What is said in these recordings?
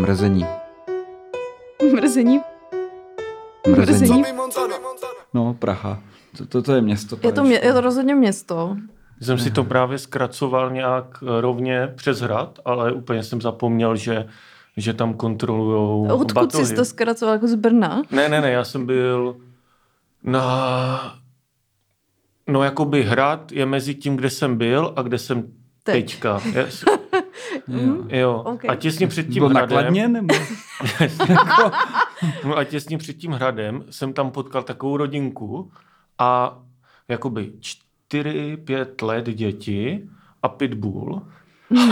Mrzení. Mrzení. Mrzení. No, Praha. To, to, to je město. Je to, mě, je to rozhodně město. Jsem si to právě zkracoval nějak eh, rovně přes hrad, ale úplně jsem zapomněl, že, že tam kontrolujou Odkud batohy. jsi to zkracoval jako z Brna? Ne, ne, ne, já jsem byl na... No, jakoby hrad je mezi tím, kde jsem byl a kde jsem Teď. teďka. Yes. Jo. Jo. Ok. A těsně před tím Byl hradem... nakladně, nebo? No a těsně před tím hradem jsem tam potkal takovou rodinku a jakoby čtyři, pět let děti a pitbull.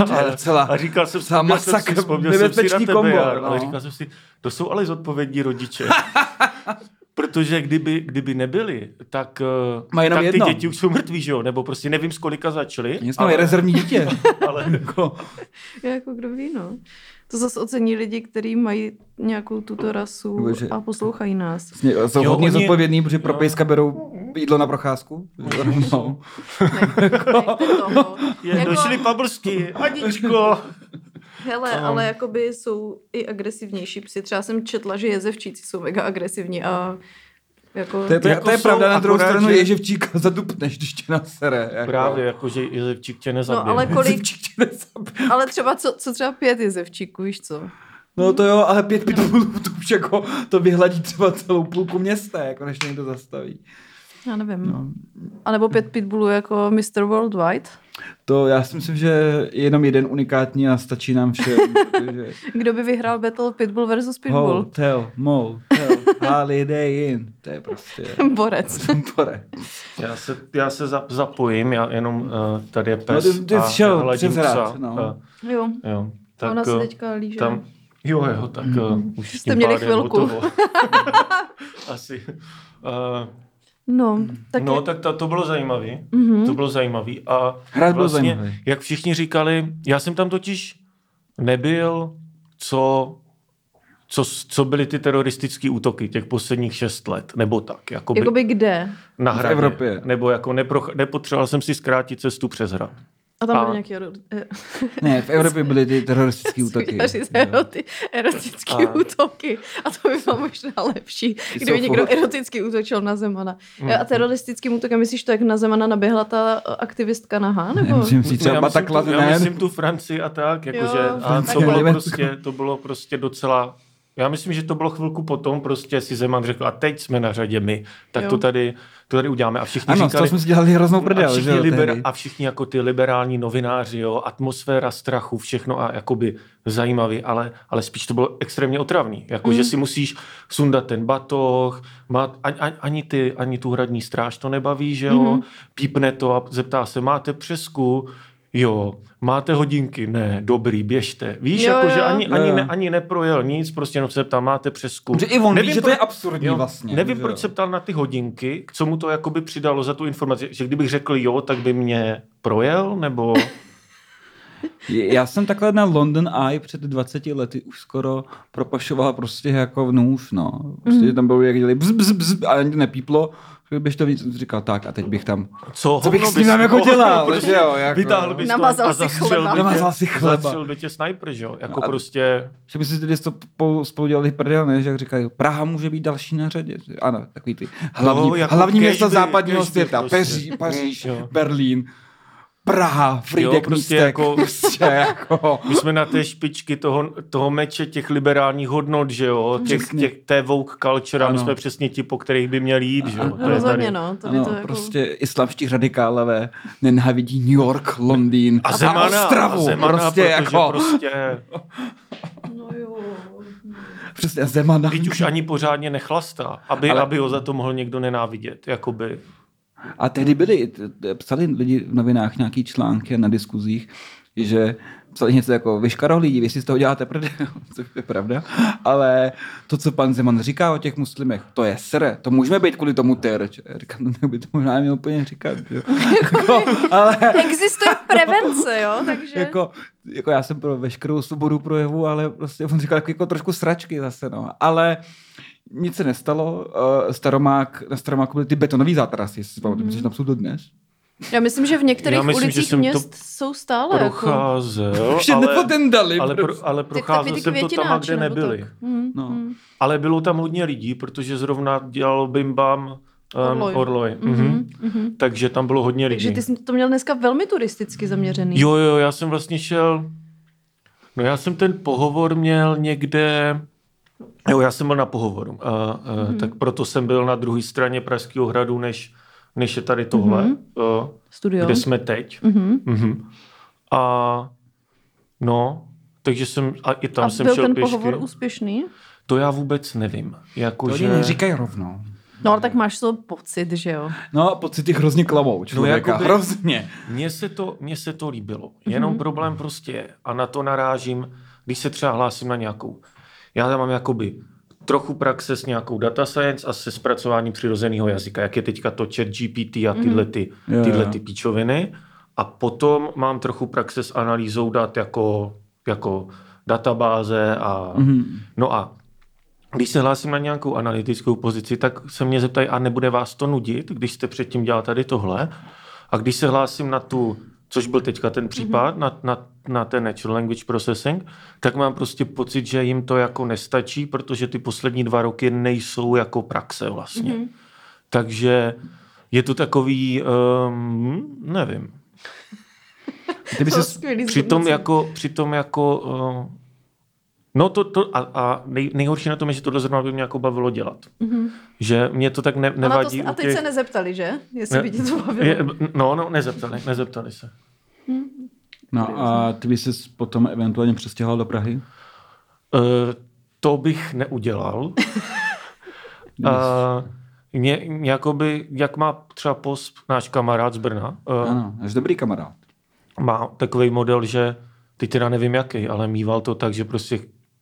To je docela- a říkal jsem, masakr, si, vzpomněl jsem si na nebezpečný tebe, kombo, no. ale říkal jsem si, to jsou ale zodpovědní rodiče. Protože kdyby, kdyby nebyli, tak, eh, Má jenom tak ty jedno. děti už jsou mrtví, že jo? Nebo prostě nevím, z kolika začali. Nic ale... rezervní dítě. ale, Jako, Jako kdo ví, no. To zase ocení lidi, kteří mají nějakou tuto rasu Bože. a poslouchají nás. vlastně jsou Jo, hodně oni- zodpovědný, protože pro pejska berou jídlo na procházku. No. Nechte toho. je, Jako- došli pabrsky, Aničko. Hele, Ano. ale jakoby jsou i agresivnější psi. Třeba jsem četla, že jezevčíci jsou mega agresivní a jako... To je, to, je, Jako to je pravda, na druhou akorát, stranu že- ježevčíka zadupneš, když tě nasere. Jako. Právě, jako, že Jezevčík tě nezabije. No ale kolik, tě nezabije. ale třeba co, co třeba pět jezevčíků, víš co? No to jo, ale pět pitbullů, to už jako, to vyhladí třeba celou půlku města, jako než někdo zastaví. Já nevím. No. No. A nebo pět pitbullů jako Mr. Worldwide. To já si myslím, že je jenom jeden unikátní a stačí nám všem. protože Kdo by vyhrál battle Pitbull versus Pitbull? Hotel, motel, holiday inn. To je prostě Borec. pore. Já se, já se za, zapojím, já jenom uh, tady je No, pes ty- ty jsi a šel hladím psa. no. Uh, Jo, jo, tak ona se eh, teďka líže. tam, jo, jo, tak uh, už Jste měli chvilku. Asi. Uh, No, tak no, je, tak to, to bylo zajímavý. Mhm. To bylo zajímavý. A Hrad byl vlastně, zajímavý. jak všichni říkali, já jsem tam totiž nebyl, co, co, co byly ty teroristické útoky těch posledních šest let, nebo tak. Jakoby, jakoby kde? na V hradě. Evropě. Nebo jako neproch- nepotřeboval jsem si zkrátit cestu přes hrad. A tam byly nějaké eh, Ne, v Evropě byly ty teroristické útoky. eroti- erotické A- útoky. A to by bylo možná lepší, kdyby jsou někdo furt- eroticky útočil na Zemana. Hmm. A teroristickým útokem myslíš to, jak na Zemana naběhla ta eh, aktivistka nahá? Nebo? Myslím si třeba já, myslím takhle, tu, já myslím tu Francii a tak, Jo, jakože, a to bylo, prostě, to bylo prostě docela, já myslím, že to bylo chvilku potom, prostě si Zeman řekl, a teď jsme na řadě my, tak Jo. to tady, to tady uděláme. A všichni Ano, říkali, jsme si dělali hroznou a prdel, že všichni, jo, liber, tehdy. a všichni jako ty liberální novináři, jo, atmosféra strachu, všechno a jakoby zajímavý, ale, ale spíš to bylo extrémně otravný. Jako, Mm. že si musíš sundat ten batoh, má, ani, ani, ty, ani tu hradní stráž to nebaví, že jo, Mhm. pípne to a zeptá se, máte přesku? Jo, máte hodinky? Ne, dobrý, běžte. Víš, Jo, jako, že jo. ani, Jo, ani, ne, ani neprojel nic, prostě jenom se ptá, máte přesku? Že i on ví, Nevím, že to je proč- absurdní jo, vlastně. Nevím, že proč jo. se ptal na ty hodinky, k co mu to jakoby přidalo za tu informaci, že kdybych řekl jo, tak by mě projel, nebo... Já jsem takhle na London Eye před 20 lety už skoro propašoval prostě jako v nůž, no. Prostě Mhm. tam bylo, jak dělali bzz, bzz, bzz, a ani nepíplo, běž to víc, říkal tak a teď bych tam, Co, co bych s tím bys- tam jako dělal, že jo, jako, Vytáhl bys to Namazal a si zastřel chleba. by tě- Namazal si chleba. Zastřel by tě sniper, že jo? Jako No a- prostě... že by si tedy to spolu, dělali prdel, ne, že jak říkají, Praha může být další na řadě. Ano, takový ty hlavní, No, jako hlavní kežby, města západního kežby světa, prostě. Paříž, Paříž. Berlín, Praha, Friedek Jo, prostě místek, jako- prostě jako, My jsme na té špičky toho, toho meče těch liberálních hodnot, že jo? Těch, Přesně. těch, té woke culture, a my Ano. jsme přesně ti, po kterých by měl jít, že jo? To je Rozhodně, tady. no. To by ano, to jako... prostě islamští radikálové nenávidí New York, Londýn A Zemana, Ostravu, a Zemana prostě protože jako, prostě... No jo. přesně Zemana. Teď už ani pořádně nechlastá, aby, Ale... aby ho za to mohl někdo nenávidět, jakoby. A tehdy byli, psali lidi v novinách nějaký články na diskuzích, že psali něco jako vy škarohlídi, vy si z toho děláte prdel, což je pravda, ale to, co pan Zeman říká o těch muslimech, to je sere, to můžeme být kvůli tomu terč. Říkám, no by to možná neměl úplně říkat. Jo. jako, ale Existuje prevence, jo, takže... jako, jako, já jsem pro veškerou svobodu projevu, ale prostě on říkal jako, jako trošku sračky zase, no. Ale nic se nestalo. Uh, staromák, na Staromáku byly ty betonové zátarasy, jestli si pamatuju, mm. že tam jsou dodnes. Já myslím, že v některých Já myslím, že ulicích jsem to měst jsou stále jako... Procházel, je ale, ale, prostě. pro, ale Tak takový procházel ty jsem to tam, kde nebyli. Hmm, No. hmm. Ale bylo tam hodně lidí, protože zrovna dělalo Bim Bam um, Orloj. Orloj. Mhm, Mhm. mhm. Takže tam bylo hodně lidí. Takže ty jsi to měl dneska velmi turisticky zaměřený. Jo, jo, já jsem vlastně šel... No já jsem ten pohovor měl někde... Jo, já jsem byl na pohovoru. A, a, Mhm. Tak proto jsem byl na druhé straně Pražského hradu, než, než je tady tohle, Mhm. a, Studio. kde jsme teď. Mhm. Mhm. A no, takže jsem... A i tam A jsem byl šel ten pěšky. pohovor úspěšný? To já vůbec nevím. Jako, To že... oni neříkají rovnou. No ale tak máš to pocit, že jo? No a pocity hrozně klamou člověka. jakoby- Hrozně. Mně se to, mně se to líbilo. Jenom Mhm. mm-hmm. problém prostě je, a na to narážím, když se třeba hlásím na nějakou. Já tam mám jakoby trochu praxe s nějakou data science a se zpracováním přirozeného jazyka, jak je teďka to chat GPT a tyhle, ty, Jo, tyhle ty píčoviny. A potom mám trochu praxe s analýzou dat jako, jako databáze a Mhm. no a když se hlásím na nějakou analytickou pozici, tak se mě zeptají, a nebude vás to nudit, když jste předtím dělal tady tohle? A když se hlásím na tu, což byl teďka ten případ, mm-hmm. na, na, na ten natural language processing, tak mám prostě pocit, že jim to jako nestačí, protože ty poslední dva roky nejsou jako praxe vlastně. Mm-hmm. Takže je to takový, um, nevím. Kdyby To se Přitom jako, přitom jako uh, no to, to a, a nej, nejhorší na tom je, že tohle zrovna by mě jako bavilo dělat. Mm-hmm. Že mě to tak ne, A, nevadí. to, a teď těch- se nezeptali, že? Jestli Ne. by tě to bavilo. je, no, no, nezeptali, nezeptali se. No a ty by se potom eventuálně přestěhoval do Prahy? Uh, to bych neudělal. uh, mě, jakoby, jak má třeba post náš kamarád z Brna, uh, Ano, až dobrý kamarád. má takový model, že teď teda nevím jaký, ale mýval to tak, že prostě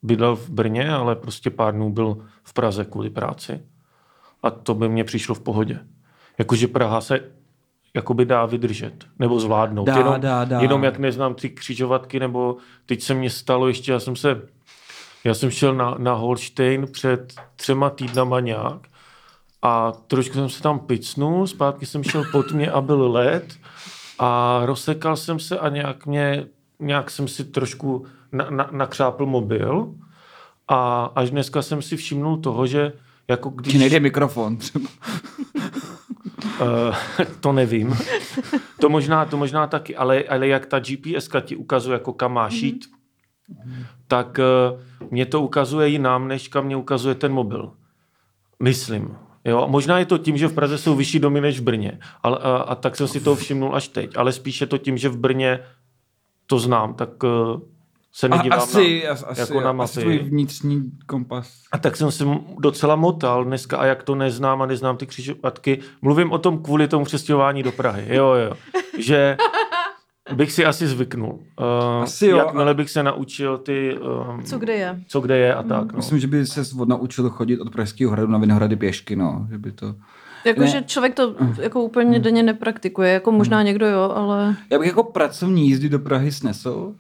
bydlel v Brně, ale prostě pár dnů byl v Praze kvůli práci. A to by mně přišlo v pohodě. Jakože Praha se jakoby dá vydržet, nebo zvládnout. Dá, jenom, dá, dá. jenom jak neznám ty křižovatky, nebo teď se mně stalo ještě, já jsem se, já jsem šel na, na Holstein před třema týdnama nějak a trošku jsem se tam picnul, zpátky jsem šel pod mě a byl led a rozsekal jsem se a nějak mě, nějak jsem si trošku na, na, nakřápl mobil a až dneska jsem si všimnul toho, že jako když... Ti nejde mikrofon třeba. Uh, to nevím. To možná, to možná taky, ale, ale jak ta GPS ti ukazuje, jako kam máš jít, tak uh, mě to ukazuje jinam, než kam mě ukazuje ten mobil. Myslím. Jo, a možná je to tím, že v Praze jsou vyšší domy než v Brně. Ale, a, a tak jsem si toho všimnul až teď. Ale spíše to tím, že v Brně to znám, tak uh, se A, nedívám asi, na, asi, jako na asi mapy. tvůj vnitřní kompas. A tak jsem se docela motal dneska a jak to neznám a neznám ty křižovatky. Mluvím o tom kvůli tomu přestěhování do Prahy. Jo, jo. Že bych si asi zvyknul. Uh, Asi jo, Jakmile bych se naučil ty... Um, Co kde je? co kde je a tak. No. Myslím, že by se naučil chodit od Pražského hradu na Vinohrady pěšky, no. Že by to... Jakože člověk to jako úplně denně nepraktikuje, jako možná někdo jo, ale Já bych jako pracovní jízdy do Prahy snesl,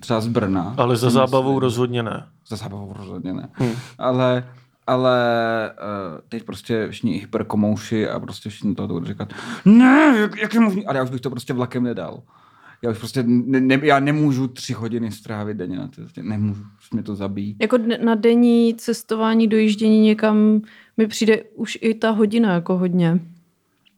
třeba z Brna. Ale za zábavou myslím. rozhodně ne. Za zábavou rozhodně ne. Hmm. Ale, ale uh, teď prostě všichni hyperkomouši a prostě všichni to budou říkat, ne, jak, jak je možný? Ale já už bych to prostě vlakem nedal. Já už prostě, ne, ne, já nemůžu tři hodiny strávit denně na to, prostě nemůžu, už mě to zabíjí. jako na denní cestování, dojíždění někam mi přijde už i ta hodina jako hodně.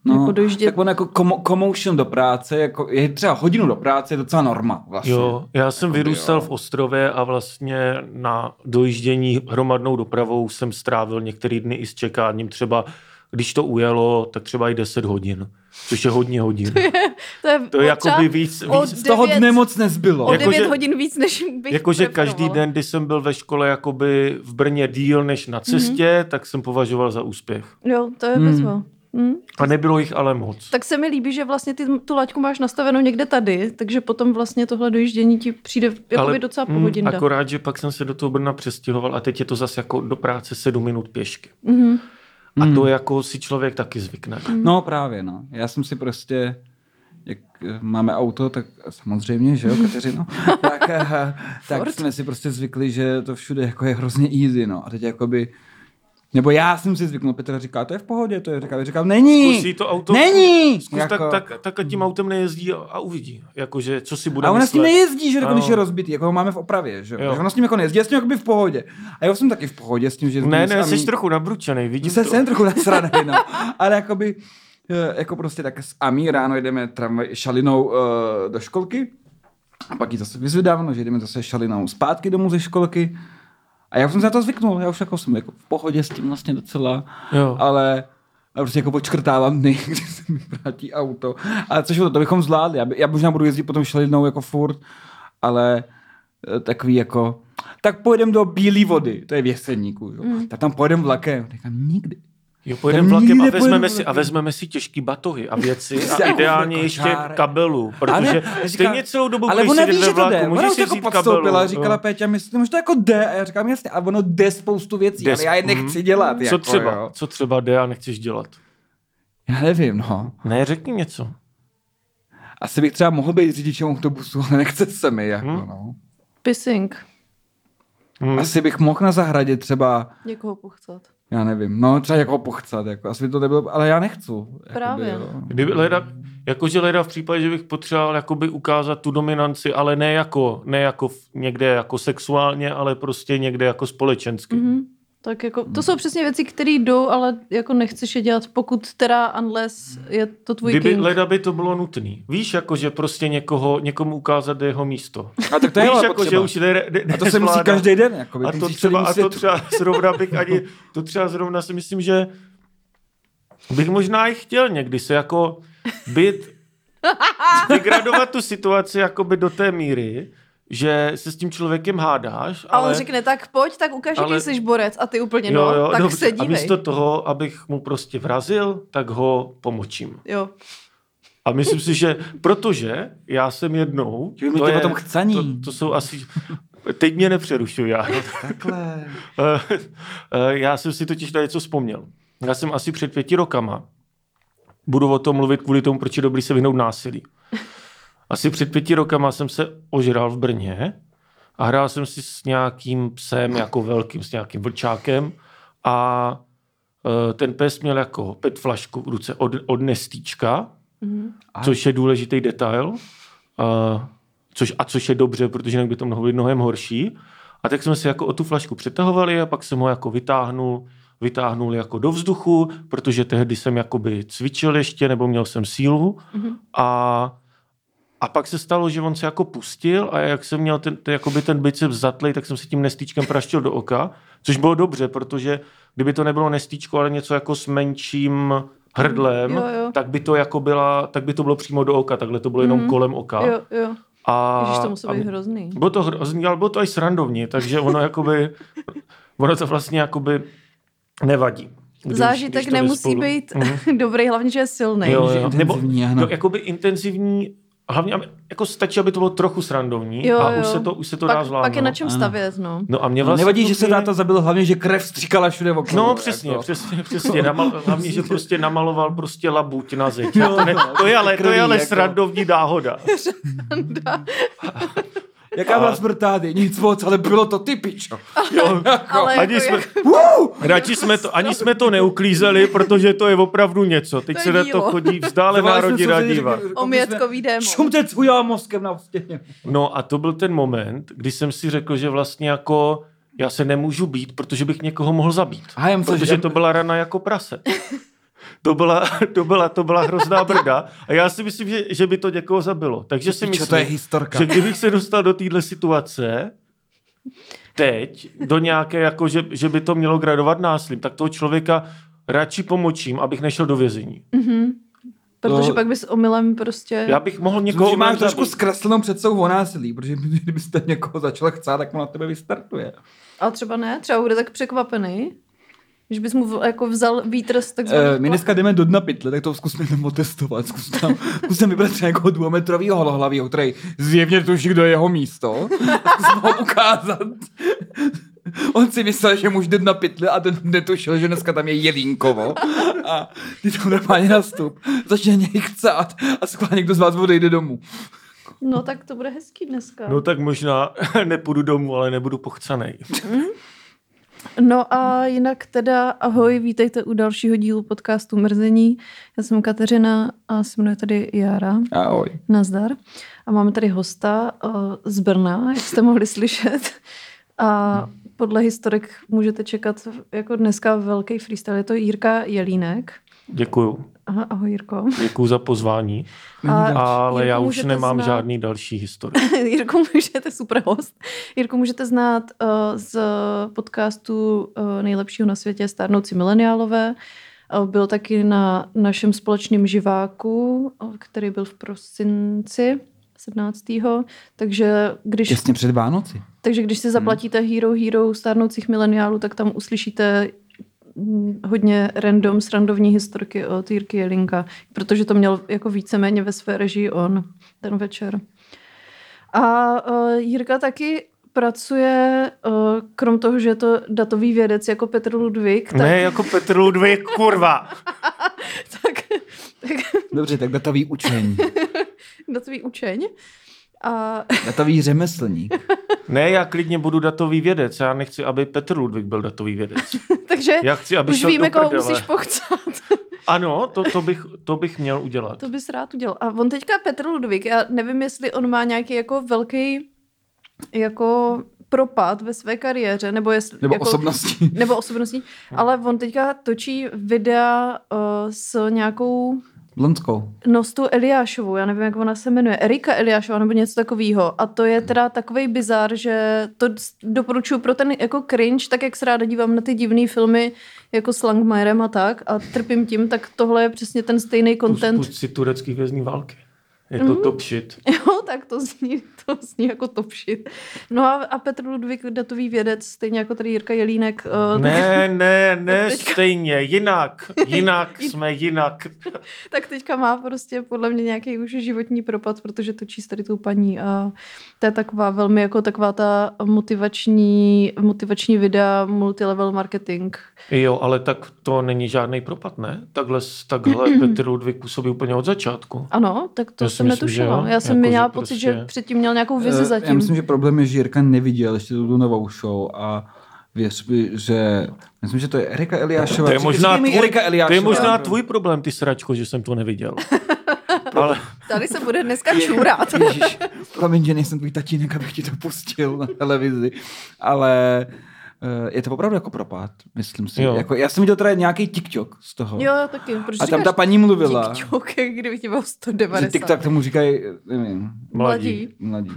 No, Jako dojíždět- Tak on jako komo, commotion do práce, jako je třeba hodinu do práce, je docela norma vlastně. Jo, já jsem Jakoby, vyrůstal jo. v Ostrově a vlastně na dojíždění hromadnou dopravou jsem strávil některé dny i s čekáním. Třeba když to ujelo, tak třeba i 10 hodin, což je hodně hodin. To je, To je o třeba jakoby víc- o víc- Z toho dne moc nezbylo. O Jako- 9 Jakože- hodin víc, než bych Jakože každý den, kdy jsem byl ve škole jakoby v Brně díl než na cestě, mm-hmm. tak jsem považoval za úspěch. Jo, to je Hmm. bezva. Hmm. A nebylo jich ale moc. Tak se mi líbí, že vlastně ty tu laťku máš nastavenou někde tady, takže potom vlastně tohle dojíždění ti přijde jakoby docela mm, pohodinda. akorát, že pak jsem se do toho Brna přestěhoval a teď je to zase jako do práce 7 minut pěšky. Mhm. A Hmm. to jako si člověk taky zvykne. No právě, no. Já jsem si prostě, jak eh, máme auto, tak samozřejmě, že jo, Kateřino, tak, eh, tak jsme si prostě zvykli, že to všude jako je hrozně easy, no. A teď jakoby Nebo já jsem si zvyknul, Petr říká, to je v pohodě, to je, říká, říkám, není, Zkusí to auto. není. Zkus, tak, tak, tak ať tím autem nejezdí a, a uvidí, jakože, co si bude a ona s tím nejezdí, že jako, když je rozbitý, jako ho máme v opravě, že jo. Takže ona s tím jako nejezdí, já s tím jakoby v pohodě. A já jsem taky v pohodě s tím, že Ne, ne, jsi trochu nabručený, vidím se to. jsem trochu nasraný, no. Ale jakoby, eh, jako prostě tak s Amí ráno jedeme tramvaj šalinou uh, do školky a pak ji zase vyzvedávno, že jdeme zase šalinou zpátky domů ze školky. A já už jsem se na to zvyknul, já už jako jsem jako v pohodě s tím vlastně docela, Jo. ale já prostě jako počkrtávám dny, kdy se mi vrátí auto. Ale což to, to bychom zvládli. Já, by- já možná budu jezdit potom šalinou jako furt, ale eh, takový jako, tak pojedeme do Bílé vody, to je v Jeseníku, jo. Mm. tak tam pojedeme vlakem. Říkám, nikdy. Jo, pojedeme vlakem a vezmeme si, a vezmeme si těžký batohy a věci a ideálně jako ještě kabelu, protože Ale stejně celou dobu ale budeš ona sedět ví, ve že to vlaku, jde. Ona můžeš už si jako vzít podstoupila, kabelu. říkala jo. Péťa, myslím, že to jako jde. A já říkám, jasně, a ono jde spoustu věcí, Jde ale já je nechci mhm. dělat. Co jako, třeba? Jo. Co třeba jde a nechceš dělat? Já nevím, no. Ne, řekni něco. Asi bych třeba mohl být řidičem autobusu, ale nechce se mi, jako, Hmm. no. Pissing. Hm. Asi bych mohl na zahradě třeba, Někoho pochcat. Já nevím, no třeba jako pochcat, jako, asi by to nebylo, ale já nechci. jakoby, Právě. jo. Kdyby leda, jakože leda v případě, že bych potřeboval jakoby ukázat tu dominanci, ale ne jako, ne jako někde jako sexuálně, ale prostě někde jako společensky. Mm-hmm. Tak jako, to jsou přesně věci, které jdou, ale jako nechceš je dělat, pokud teda unless je to tvůj Kdyby king. leda by to bylo nutný. Víš, jako že prostě někoho, někomu ukázat jeho místo. A tak to je Víš, jako, že už ne, ne, A to se musí každý den, jakoby, A to třeba, a to třeba zrovna bych ani, to třeba zrovna si myslím, že bych možná i chtěl někdy se jako být, degradovat tu situaci jakoby do té míry, že se s tím člověkem hádáš, A ale... on řekne, tak pojď, tak ukáž, ale- jaký jsi borec. A ty úplně, no, tak dobře. se A dívej. místo toho, abych mu prostě vrazil, tak ho pomočím. Jo. A myslím si, že protože já jsem jednou... Že by tě potom chcaní. To, to jsou asi... Teď mě nepřerušuj, já. Takhle. Eh, eh, já jsem si totiž na něco vzpomněl. Já jsem asi před pěti rokama, budu o tom mluvit kvůli tomu, proč je dobrý se vyhnout násilí. Asi před pěti rokama jsem se ožral v Brně a hrál jsem si s nějakým psem, jako velkým, s nějakým vlčákem a eh, ten pes měl jako pet flašku v ruce od, od nestýčka, Mhm. což je důležitý detail. A, což, a což je dobře, protože jinak by to mohlo být mnohem horší. A tak jsme si jako o tu flašku přetahovali a pak jsem ho jako vytáhnul, vytáhnul jako do vzduchu, protože tehdy jsem jakoby cvičil ještě, nebo měl jsem sílu. Mhm. A, a pak se stalo, že on se jako pustil a jak jsem měl ten, ten, jakoby ten biceps zatlej, tak jsem si tím nestýčkem praštil do oka, což bylo dobře, protože kdyby to nebylo nestýčko, ale něco jako s menším hrdlem, Jo, jo. tak by to jako byla, tak by to bylo přímo do oka, takhle to bylo jenom Mhm. kolem oka. Jo, jo. A, Ježiš, to muselo a být hrozný. bylo to hrozný, ale bylo to i srandovní, takže ono jakoby, ono to vlastně jakoby nevadí. Když, Zážitek když nemusí spolu. být Mhm. dobrý, hlavně, že je silný. Jo, že jo. Nebo no, jakoby intenzivní, hlavně aby- jako stačí, aby to bylo trochu srandovní Jo, a jo. už se to, už se to pak, dá zvládnout. pak je na čem stavět, no. No a mě No, vlastně nevadí, tu že se táta zabil, hlavně, že krev stříkala všude okolo. No přesně, jako. přesně, přesně. Namal, hlavně, že prostě namaloval prostě labuť na zeď. Jo, to, ne, to, je ale, to je ale jako. srandovní náhoda. Jaká byla smrt táty? Nic moc, ale bylo to ty pičo. Jo, Ale ani jako jsme, je- radši jsme to, ani jsme to neuklízeli, protože to je opravdu něco. Teď To se na to chodí vzdálená rodina dívat. řekli, Omjetkový démon. Šumtec udělal mozkem na stěně. No a to byl ten moment, kdy jsem si řekl, že vlastně jako já se nemůžu být, protože bych někoho mohl zabít. A Protože že- to byla rana jako prase. To byla, to byla, to byla hrozná brda a já si myslím, že, že by to někoho zabilo. Takže si Pičo, myslím, to je historka. že kdybych se dostal do téhle situace teď, do nějaké, jako, že, že by to mělo gradovat násilím, tak toho člověka radši pomočím, abych nešel do vězení. Protože To- pak bys omylem prostě... Já bych mohl někoho Protože máš trošku zkreslenou představu o násilí, protože kdybyste někoho začal chcát, tak mu na tebe vystartuje. Ale třeba ne, třeba bude tak překvapený, že bys mu v- jako vzal vítr z takzvaných... Uh, my dneska jdeme do dna pytle, tak to zkusme tam otestovat. Zkus tam, zkusme vybrat třeba nějakého dvoumetrového holohlavýho, který zjevně tuší, kdo je jeho místo. A zkusme ho ukázat. On si myslel, že muž jde na pytle a ten netušil, že dneska tam je jelínkovo. A ty tam normálně nastup. Začne něj chcát a schválně někdo z vás odejde domů. No tak to bude hezký dneska. No tak možná nepůjdu domů, ale nebudu pochcanej. No a jinak teda ahoj, vítejte u dalšího dílu podcastu Mrzení. Já jsem Kateřina a se mnou je tady Jara. Ahoj. Nazdar. A máme tady hosta uh, z Brna, jak jste mohli slyšet. A podle historik můžete čekat jako dneska velký freestyle. Je to Jirka Jelínek. Děkuju. Aha, ahoj Jirko. Děkuju za pozvání, A ale Jirku já už nemám znát- žádný další historii. Jirku můžete, super host. Jirku můžete znát uh, z podcastu uh, Nejlepšího na světě Stárnoucí mileniálové. Uh, byl taky na našem společném živáku, uh, který byl v prosinci 17. Takže když, Těsně před Vánoci. takže když si zaplatíte Hero Hero stárnoucích mileniálů, tak tam uslyšíte hodně random, srandovní historky od Jirky Jelinka, protože to měl jako víceméně ve své režii on ten večer. A uh, Jirka taky pracuje, uh, krom toho, že je to datový vědec jako Petr Ludvík, tak, Ne jako Petr Ludvík, kurva. tak, tak Dobře, tak datový učení. datový učeň. A Datový řemeslník. Ne, já klidně budu datový vědec. Já nechci, aby Petr Ludvík byl datový vědec. takže Já chci, aby už šel víme, koho musíš pochcat. Ano, to, to, bych, to bych měl udělat. To bys rád udělal. A on teďka Petr Ludvík, já nevím, jestli on má nějaký jako velký jako propad ve své kariéře, nebo jestli... Nebo jako, osobností. Nebo osobnostní, ale on teďka točí videa uh, s nějakou Blonskou. No s tou Eliášovou, já nevím, jak ona se jmenuje, Erika Eliášová nebo něco takového. A to je teda takový bizar, že to doporučuji pro ten jako cringe, tak jak se ráda dívám na ty divné filmy jako s Langmayerem a tak a trpím tím, tak tohle je přesně ten stejný Pust, content. pust si turecký vězný války. Je to Mhm. top shit. Jo, tak to zní, to zní jako top shit. No a, a Petr Ludvík, datový vědec, stejně jako tady Jirka Jelínek. Uh, Ne, ne, ne, teďka- stejně, jinak, jinak, jsme jinak. tak teďka má prostě podle mě nějaký už životní propad, protože točí s tady tou paní a to je taková velmi jako taková ta motivační, motivační videa, multilevel marketing. Jo, ale tak to není žádný propad, ne? Takhle, takhle Petr Ludvík působí úplně od začátku. Ano, tak to si jsem myslím, netušila. Já jsem Jako, měla že pocit, prostě- že předtím měl nějakou vizi Eh, zatím. Já myslím, že problém je, že Jirka neviděl ještě tu novou show a věř mi, že myslím, že to je Erika Eliášová. To je možná, mi tvůj, Erika to Eliášová. je možná tvůj problém, ty sračko, že jsem to neviděl. Ale Tady se bude dneska čůrat. Ježiš, promiň, že nejsem tvůj tatínek, abych ti to pustil na televizi, ale je to opravdu jako propad, myslím si. Jo. Jako, já jsem viděl teda nějaký TikTok z toho. Jo, taky. Proč a tam ta paní mluvila, TikTok, kdyby ti bylo že 190. TikTok tomu říkají, nevím, mladí. mladí.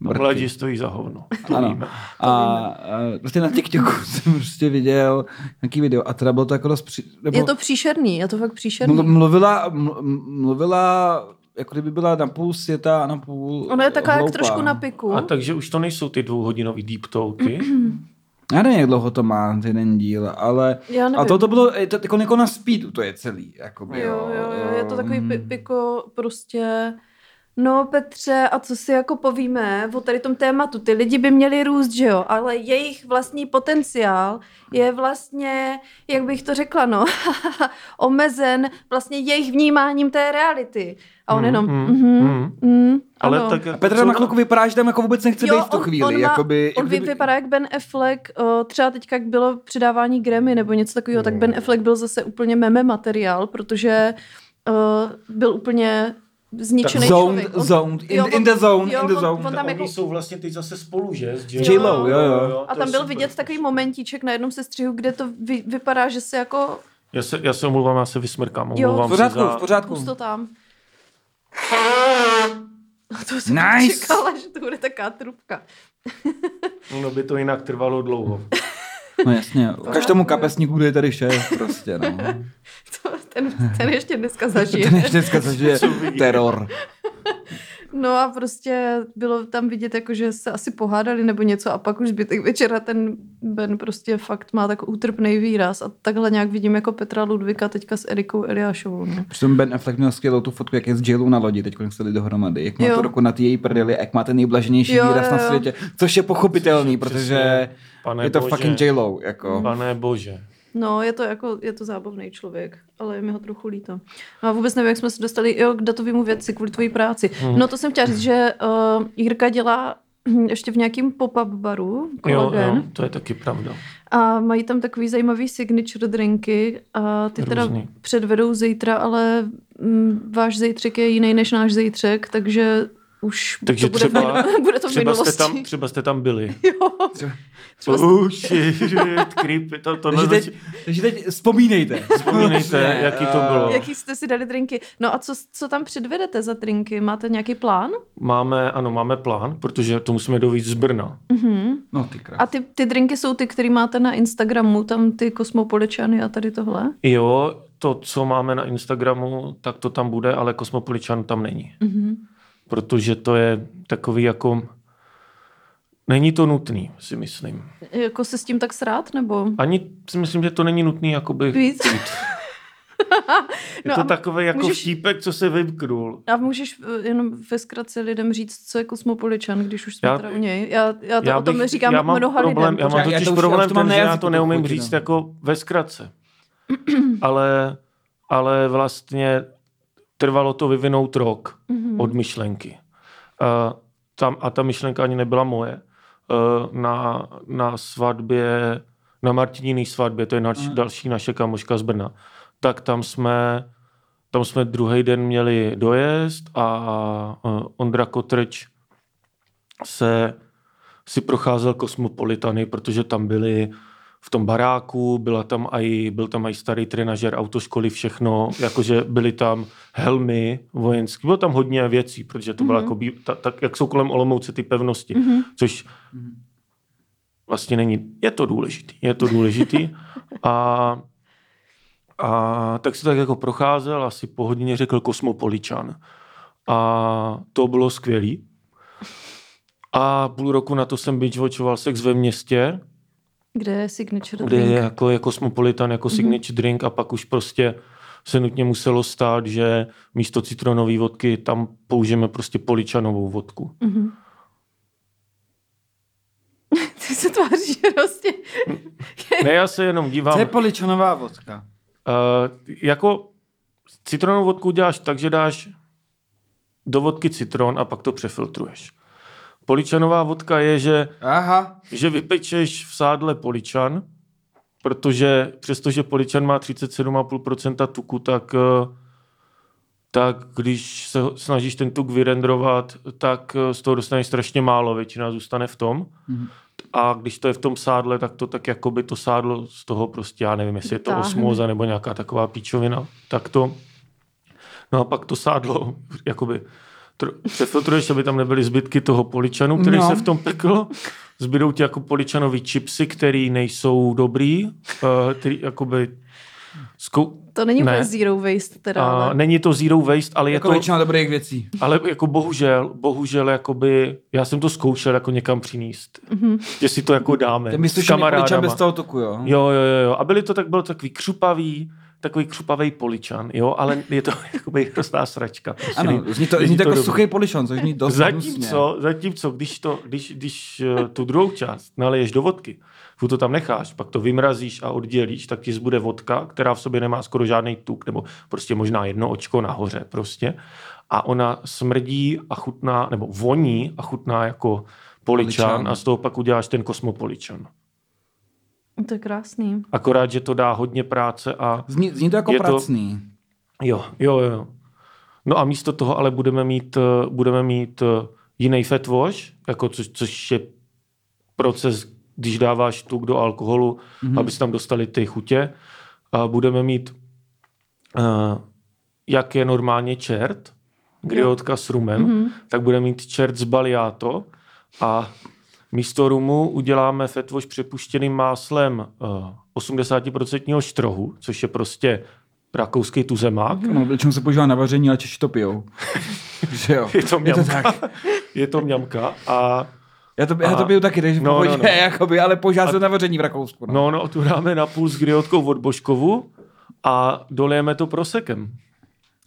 Mladí stojí za hovno. To Ano. víme. A, a prostě na TikToku jsem prostě viděl nějaký video a teda bylo to jako dost při, nebo Je to příšerný, je to fakt příšerný. mlu- mluvila, mlu- mluvila jako kdyby byla na půl světa a na půl Ono je taková jak trošku na piku. A takže už to nejsou ty dvouhodinový deep talky. Já nevím, jak dlouho to má, ten jeden díl, ale... Já nevím. A to, to bylo to, jako, jako na speedu, to je celý. Jakoby, Jo, jo, jo, je to takový pi- piko prostě... No Petře, a co si jako povíme o tady tom tématu? Ty lidi by měli růst, že jo? Ale jejich vlastní potenciál je vlastně, jak bych to řekla, no, omezen vlastně jejich vnímáním té reality. A on Mm, jenom, mm, mhm, mm. mm, Ale ano. tak A Petra na chvilku vypadá, že tam jako vůbec nechce být v tu chvíli. on, má, jakoby, on jakoby, vypadá jak Ben Affleck, o, třeba teďka, jak bylo předávání Grammy nebo něco takového, tak Ben Affleck byl zase úplně meme materiál, protože o, byl úplně zničený Zoned, člověk. On- zoned, in, jo, in the on- zone, jo, in the on- zone. on tam Oni jako- jsou vlastně teď zase spolu, že? S J.Lo, jo, jo. A to tam je byl super vidět takový momentíček na jednom sestřihu, kde to vy, vypadá, že se jako Já se, já se omluvám, já se vysmrkám. Jo, V pořádku, za... v pořádku. pusto tam. A to jsem Nice. čekala, že to bude taká trubka. No by to jinak trvalo dlouho. No jasně, každému kapesníku je tady šéf prostě, no. To, ten, ten ještě dneska zažije. Ten ještě dneska zažije teror. No a prostě bylo tam vidět, jako, že se asi pohádali nebo něco a pak už zbytek večera ten Ben prostě fakt má tak útrpný výraz a takhle nějak vidím jako Petra Ludvika teďka s Erikou Eliášovou. No. Přitom Ben Affleck měl skvělou tu fotku, jak je s Jailou na lodi, teď jak se dohromady. Jak má Jo. to ruku na ty její prdeli, jak má ten nejblaženější Jo, výraz jo, na jo. světě. Což je pochopitelný, protože Přesně. Pane je to bože. fucking J-Lo, jako. Pane bože. No, je to jako, je to zábavný člověk, ale je mi ho trochu líto. No a vůbec nevím, jak jsme se dostali jo, k datovému věci kvůli tvojí práci. Mhm. No to jsem chtěla říct, že uh, Jirka dělá hm, ještě v nějakém pop-up baru, Jo, Kolagen. jo, to je taky pravda. A mají tam takový zajímavý signature drinky a ty teda Různý. předvedou zítra, ale mm, váš zítřek je jiný než náš zítřek, takže už Takže to bude, třeba- v, bude to v Třeba minulosti. jste, tam, třeba jste tam byli. Jo. Třeba Oh shit, creepy. To, to Takže teď, takže teď vzpomínejte. Vzpomínejte, jaký to bylo. Jaký jste si dali drinky? No a co, co tam předvedete za drinky? Máte nějaký plán? Máme, ano, máme plán, protože to musíme dovít z Brna. Mhm. No ty krás. A ty, ty drinky jsou ty, které máte na Instagramu, tam ty kosmopoličany a tady tohle? Jo, to, co máme na Instagramu, tak to tam bude, ale Kosmopoličan tam není. Mhm. Protože to je takový jako... Není to nutný, si myslím. Jako se s tím tak srát, nebo? Ani si myslím, že to není nutný jakoby Víc? pít. Je No to takový jako můžeš- vtípek, co se vymknul. A můžeš eh, jenom ve zkratce lidem říct, co je kosmopoličan, když už jsme Já- teda u něj. Já, já, to, Já o tom bych- říkám já mám mnoha problém, lidem. Já mám Já- já totiž to problém už to ten, že já to neumím říct no. jako ve zkratce. ale, ale vlastně trvalo to vyvinout rok Mhm. od myšlenky. A, tam, a ta myšlenka ani nebyla moje. Eh, Na, na svatbě, na Martiníný svatbě, to je naš, Aha. další naše kamoška z Brna, tak tam jsme, tam jsme druhý den měli dojezd a eh, Ondra Kotrč se si procházel kosmopolitany, protože tam byli v tom baráku, byla tam aj, byl tam i starý trenažer autoškoly, všechno, jakože byly tam helmy vojenský, bylo tam hodně věcí, protože to bylo Mhm. jako, ta, tak, jak jsou kolem Olomouce ty pevnosti, Mhm. což vlastně není, je to důležitý, je to důležitý a, a tak se tak jako procházel a si po hodině řekl kosmopoličan a to bylo skvělý. A půl roku na to jsem binge-watchoval Sex ve městě, Kde je signature kde drink? je jako, je kosmopolitan jako signature drink a pak už prostě se nutně muselo stát, že místo citronové vodky tam použijeme prostě poličanovou vodku. Mhm. Ty se tváříš prostě. Ne, já se jenom dívám. Co je poličanová vodka? Uh, jako citronovou vodku děláš tak, že dáš do vodky citron a pak to přefiltruješ. Poličanová vodka je, že, Aha. že vypečeš v sádle poličan, protože přestože poličan má 37,5% tuku, tak, eh, tak když se snažíš ten tuk vyrendrovat, tak eh, z toho dostaneš strašně málo, většina zůstane v tom. Mhm. A když to je v tom sádle, tak to tak jako by to sádlo z toho prostě, já nevím, jestli je to Vytáhne. osmóza nebo nějaká taková píčovina, tak to, no a pak to sádlo, jakoby přefiltruješ, aby tam nebyly zbytky toho poličanu, který No. se v tom pekl. Zbydou ti jako poličanový čipsy, který nejsou dobrý, uh, který jakoby zkou... To není úplně Ne. zero waste teda, A ale... není to zero waste, ale je Jako to, většina dobrých věcí. ale jako bohužel, bohužel jakoby, já jsem to zkoušel jako někam přinést. Mhm. Že si to jako dáme myslíš, že bez toho tuku, jo? Jo, jo, jo, jo. A byli to tak, byl to takový křupavý, takový křupavý poličan, jo, ale je to jakoby hrozná sračka. Prostě Ano, zní to, zní to jako dobrý. suchý poličan, což zní dost. Zatímco, zatímco když, to, když, když eh, tu druhou část naleješ do vodky, furt to tam necháš, pak to vymrazíš a oddělíš, tak ti zbude vodka, která v sobě nemá skoro žádný tuk, nebo prostě možná jedno očko nahoře prostě. A ona smrdí a chutná, nebo voní a chutná jako poličan, Poličan. a z toho pak uděláš ten kosmopoličan. To je krásný. Akorát, že to dá hodně práce a Zní, zní to jako Je to- pracný. Jo, jo, jo. No a místo toho ale budeme mít, eh, budeme mít eh, jiný fat wash, jako což, což je proces, když dáváš tuk do alkoholu, mm-hmm. aby se tam dostali ty chutě. A budeme mít, uh, jak je normálně čert, griotka s rumem, mm-hmm. tak budeme mít čert z baliato a místo rumu uděláme wash přepuštěným máslem uh, 80% štrohu, což je prostě rakouský tuzemák. No, většinou se používá na vaření, ale Češi to pijou. Že jo? Je to je to mňamka. tak. Je to mňamka a Já to, já to piju taky, takže No, no, no, no, jakoby, ale používá se na vaření v Rakousku. No. no, no, tu dáme na půl s griotkou od Božkovu a dolejeme to prosekem.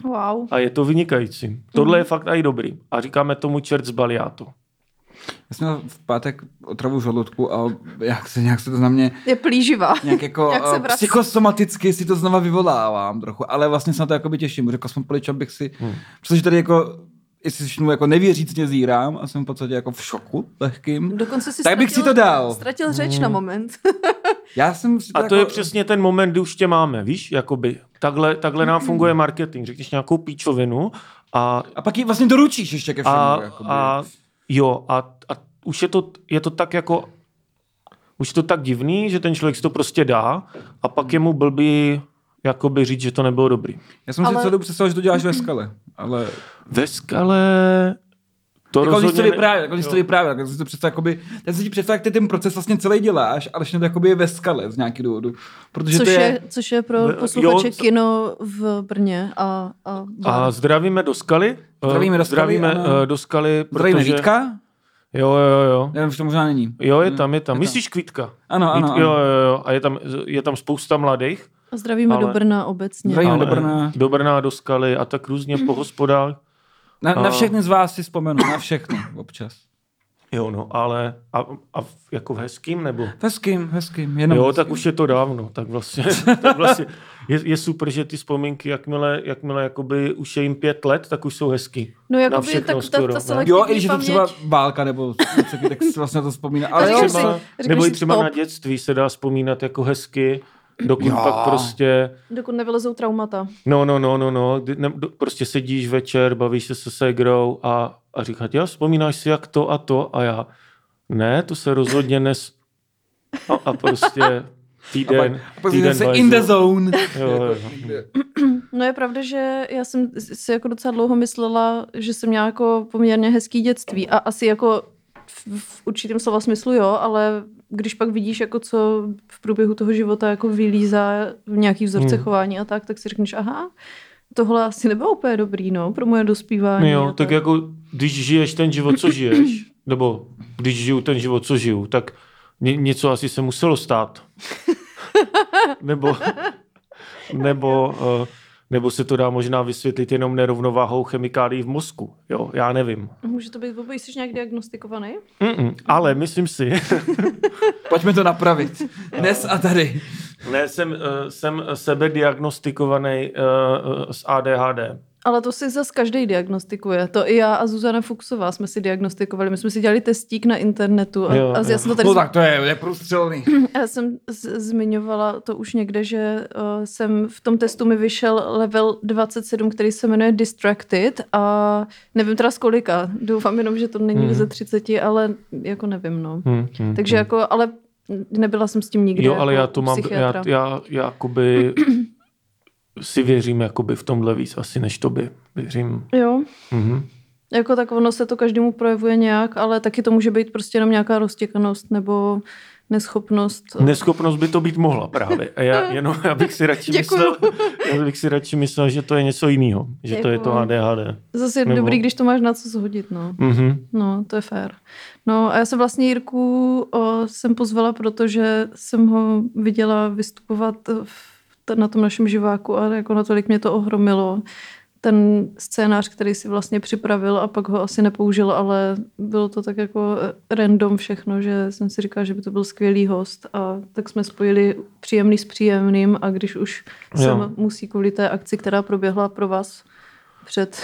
Wow. A je to vynikající. Tohle je fakt i dobrý. A říkáme tomu čert z baliátu. Já jsem měl v pátek otravu žaludku a jak se, nějak se to na mě Je plíživá. nějak jako Jak se eh, vrací. psychosomaticky si to znova vyvolávám trochu, ale vlastně se na to jakoby těším, že kosmopoličan bych si, hmm. protože tady jako jestli šnu jako nevěřícně zírám a jsem v podstatě jako v šoku lehkým, Dokonce si tak bych si to dal. Ztratil řeč na moment. Já jsem si A to jako, je přesně ten moment, kdy už tě máme, víš, jakoby. Takhle, takhle nám funguje marketing. Řekneš nějakou píčovinu a, A pak ji vlastně doručíš ještě ke všemu. a, jakoby. a jo, a, a už je to, je to tak jako, už je to tak divný, že ten člověk si to prostě dá a pak je mu blbý jakoby říct, že to nebylo dobrý. Já jsem si Ale- celou dobu představil, že to děláš ve skale. Ale Ve skale to jako když to rozhodně... ne- vyprávěl, jako když to jo. vyprávěl, tak si to představ, jakoby, teď si ti představ, jak ty ten proces vlastně celý děláš, ale že to jakoby je ve skale z nějakého důvodu. Protože Což to je, je, což je pro Jo, posluchače co- kino v Brně. A, a, A zdravíme do skaly. Eh, Zdravíme do skaly, Zdravíme ano. eh, do skaly, zdravíme protože... Vítka? Jo, jo, jo. Nevím, že to možná není. Jo, je tam, je tam. Je tam. Myslíš Kvítka? Ano, ano. Jo, jo, jo. A je tam, je tam spousta mladých. a zdravíme ale- do Brna obecně. Zdravíme ale do Brna. Do Brna, do skaly a tak různě po hospodách. Na, na všechny z vás si vzpomenu, na všechny občas. Jo, no, ale a, a v- jako v hezkým nebo? Hezkým, hezkým. Jenom Jo, hezkým. tak už je to dávno, tak vlastně, tak vlastně je, je, super, že ty vzpomínky, jakmile, jakmile jakoby už je jim pět let, tak už jsou hezký. No Na jako by, všechno tak ta, skoro, ta ne? selektivní Jo, i když je to třeba válka nebo něco, tak si vlastně to vzpomíná. Ale třeba, říkáš nebo i třeba stop. na dětství se dá vzpomínat jako hezky, dokud Jo. pak prostě, dokud nevylezou traumata. no, no, no, no, no, ne, do- prostě sedíš večer, bavíš se se ségrou a, a říkáš, já vzpomínáš si jak to a to a já, ne, to se rozhodně nes... A, a prostě a týden, pak, a pak týden, se in the zone. Jo, jo, jo. No je pravda, že já jsem si jako docela dlouho myslela, že jsem měla jako poměrně hezký dětství a asi jako v, v určitém slova smyslu jo, ale když pak vidíš, jako co v průběhu toho života jako vylízá v nějaký vzorce Hmm. chování a tak, tak si řekneš, aha, tohle asi nebylo úplně dobrý, no, pro moje dospívání. Jo, a tak jako když žiješ ten život, co žiješ, nebo když žiju ten život, co žiju, tak ně, něco asi se muselo stát. nebo, nebo, uh, nebo se to dá možná vysvětlit jenom nerovnováhou chemikálií v mozku. Jo, já nevím. Může to být, vůbec, jsi nějak diagnostikovaný? Mm-mm, ale myslím si, Pojďme to napravit. Dnes a tady. ne, jsem, uh, jsem sebediagnostikovaný uh, s ADHD. Ale to si zase každý diagnostikuje. To i já a Zuzana Fuxová jsme si diagnostikovali. My jsme si dělali testík na internetu a, Jo, a jo. já jsem to tady No tak to je neprůstřelný. Já jsem z- zmiňovala to už někde, že uh, jsem v tom testu mi vyšel level 27, který se jmenuje Distracted a nevím teda z kolika. Doufám jenom, že to není Hmm. ze 30, ale jako nevím, no. Hmm, hmm, Takže hmm. jako, ale nebyla jsem s tím nikdy Jo, ale jako já to mám, já, já, já jakoby si věřím jakoby v tomhle víc asi než tobě. Věřím. Jo, Mhm. jako tak ono se to každému projevuje nějak, ale taky to může být prostě jenom nějaká roztěkanost nebo neschopnost. Neschopnost by to být mohla právě. A já, jenom já bych si radši Děkuju. myslel, já bych si radši myslel, že to je něco jiného. Že to je to Děkuju. ADHD. Zase je Nebo- dobrý, když to máš na co zhodit, no. Mhm. No, to je fér. No a já jsem vlastně Jirku o, jsem pozvala, protože jsem ho viděla vystupovat v, na tom našem živáku a jako natolik mě to ohromilo. Ten scénář, který si vlastně připravil a pak ho asi nepoužil, ale bylo to tak jako random všechno, že jsem si říkala, že by to byl skvělý host a tak jsme spojili příjemný s příjemným a když už Jo. jsem musí kvůli té akci, která proběhla pro vás před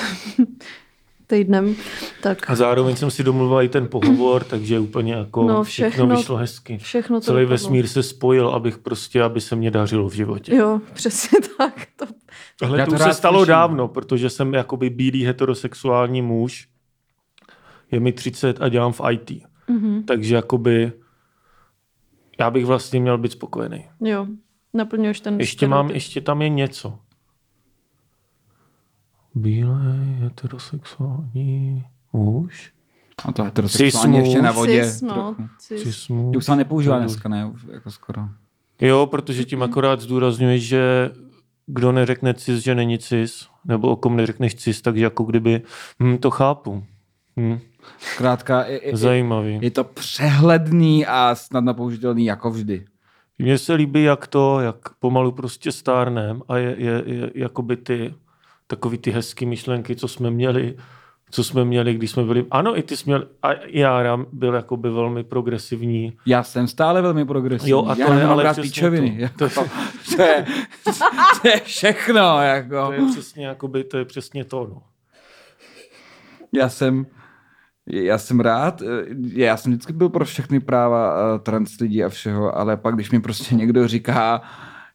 týdnem, tak A zároveň jsem si domluvil i ten pohovor, takže úplně jako No, všechno, všechno- vyšlo hezky. všechno to Celý vesmír se spojil, abych prostě, aby se mě dařilo v životě. Jo, přesně tak. To, Tohle Já to to už se stalo slyším. dávno, protože jsem jakoby bílý heterosexuální muž. Je mi 30 a dělám v IT. mhm, Takže jakoby já bych vlastně měl být spokojený. jo, naplňuješ ten Ještě mám, ještě tam je něco. Bílej heterosexuální muž. A to heterosexuální Cis ještě na vodě. Cis, no, trochu. cis. Cis muž. To už se nepoužívá dneska, ne? Jako skoro. Jo, protože tím akorát zdůrazňuješ, že kdo neřekne cis, že není cis, nebo o kom neřekneš cis, takže jako kdyby, hm, to chápu. Hm, Zkrátka, je, je, zajímavý. je to přehledný a snadno použitelný jako vždy. Mně se líbí, jak to, jak pomalu prostě stárnem a je, je, je jakoby ty takový ty hezký myšlenky, co jsme měli, co jsme měli, když jsme byli, ano, i ty jsi měl, a já byl jakoby velmi progresivní. Já jsem stále velmi progresivní. Jo, a Já to je nemám ale píčoviny. to. Jako, to, je, to je všechno. Jako. To je přesně, jakoby, to je přesně to, no. Já jsem, já jsem rád, eh, já jsem vždycky byl pro všechny práva eh, trans lidí a všeho, ale pak, když mi prostě někdo říká,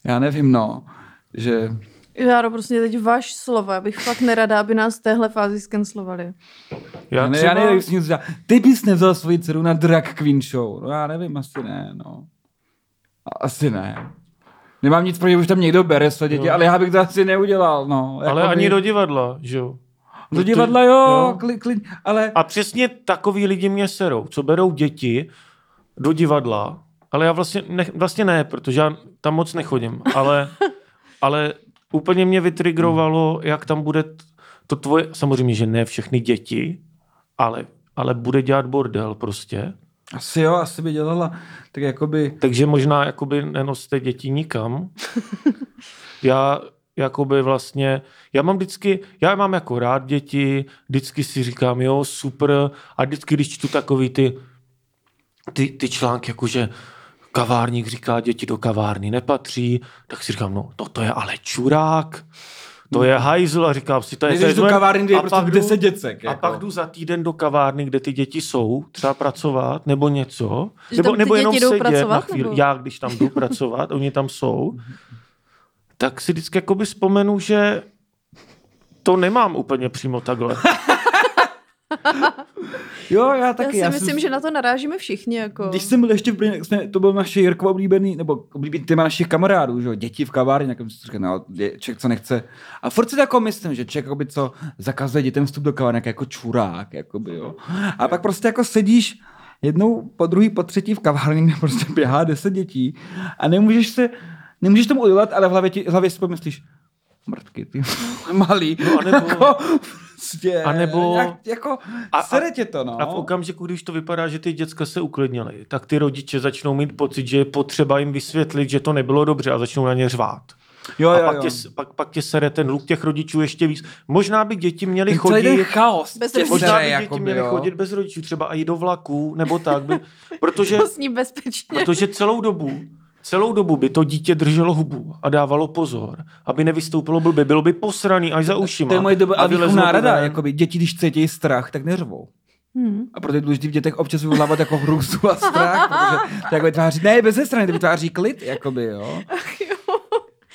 já nevím, no, že Járo, prostě teď váš slova. Já bych fakt nerada, aby nás v téhle fázi skancelovali. já, ne, já nevím, jak dělal. Ty bys nevzal svoji dceru na drag queen show. No já nevím, asi ne, no. Asi ne. Nemám nic proti, že už tam někdo bere své děti, Jo. ale já bych to asi neudělal, no. Ale Jakoby- ani do divadla, že jo. Do divadla, jo, Jo. Kli, kli, ale... A přesně takový lidi mě serou, co berou děti do divadla, ale já vlastně ne, vlastně ne, protože já tam moc nechodím, ale, ale úplně mě vytrigrovalo, jak tam bude to tvoje, samozřejmě, že ne všechny děti, ale, ale bude dělat bordel prostě. Asi jo, asi by dělala. Tak jakoby... Takže možná jakoby nenoste děti nikam. Já jakoby vlastně, já mám vždycky, já mám jako rád děti, vždycky si říkám, jo, super, a vždycky, když čtu takový ty, ty, ty články, jakože kavárník říká, děti do kavárny nepatří, tak si říkám, no, to, to je ale čurák, to je hajzl a říkám si, to je... Je do kavárny, kde je A prostě pak jdu- 10 děcek. a Jako. pak jdu za týden do kavárny, kde ty děti jsou, třeba pracovat, nebo něco. Že nebo nebo jenom sedět na pracovat, chvíli. nebo? Já, když tam jdu pracovat, oni tam jsou, tak si vždycky jakoby vzpomenu, že to nemám úplně přímo takhle. Jo, já taky. já si jsem myslím, že na to narážíme všichni. Jako. Když jsem byl ještě v Brně, jsme, to byl naše Jirko oblíbený, nebo oblíbený téma našich kamarádů, že jo, děti v kavárně, tak jsem si říkal, no, člověk, co nechce. A furt si to jako myslím, že člověk, jakoby, co zakazuje dětem vstup do kavárny, jako čurák, jakoby, jo. A pak prostě jako sedíš jednou po druhý, po třetí v kavárně, kde prostě běhá deset dětí a nemůžeš se, nemůžeš tomu udělat, ale v hlavě, ti, v hlavě si pomyslíš, mrtky, ty malý. No, anebo- jako, prostě, anebo- jak, jako, A- a, a- sere tě to, no. A v okamžiku, když to vypadá, že ty děcka se uklidnily, tak ty rodiče začnou mít pocit, že je potřeba jim vysvětlit, že to nebylo dobře a začnou na ně řvát. jo, a jo, pak, jo. Tě, pak, pak tě sere ten hluk těch rodičů ještě víc. Možná by děti měly Ten celý chodit... chaos. Bez tě rodičů. Možná by děti jakoby, měly jo. chodit bez rodičů, třeba i do vlaku, nebo tak, by, protože, Vlastní bezpečně. protože celou dobu Celou dobu by to dítě drželo hubu a dávalo pozor, aby nevystoupilo blbě. Bylo by posraný až za ušima. To je moje doba a výchovná rada, jakoby děti, když cítí strach, tak neřvou. Hmm. A proto je důležité v dětech občas vyvolávat jako hrůzu a strach, protože to jako vytváří, ne, bez strany, to vytváří klid, jakoby, jo.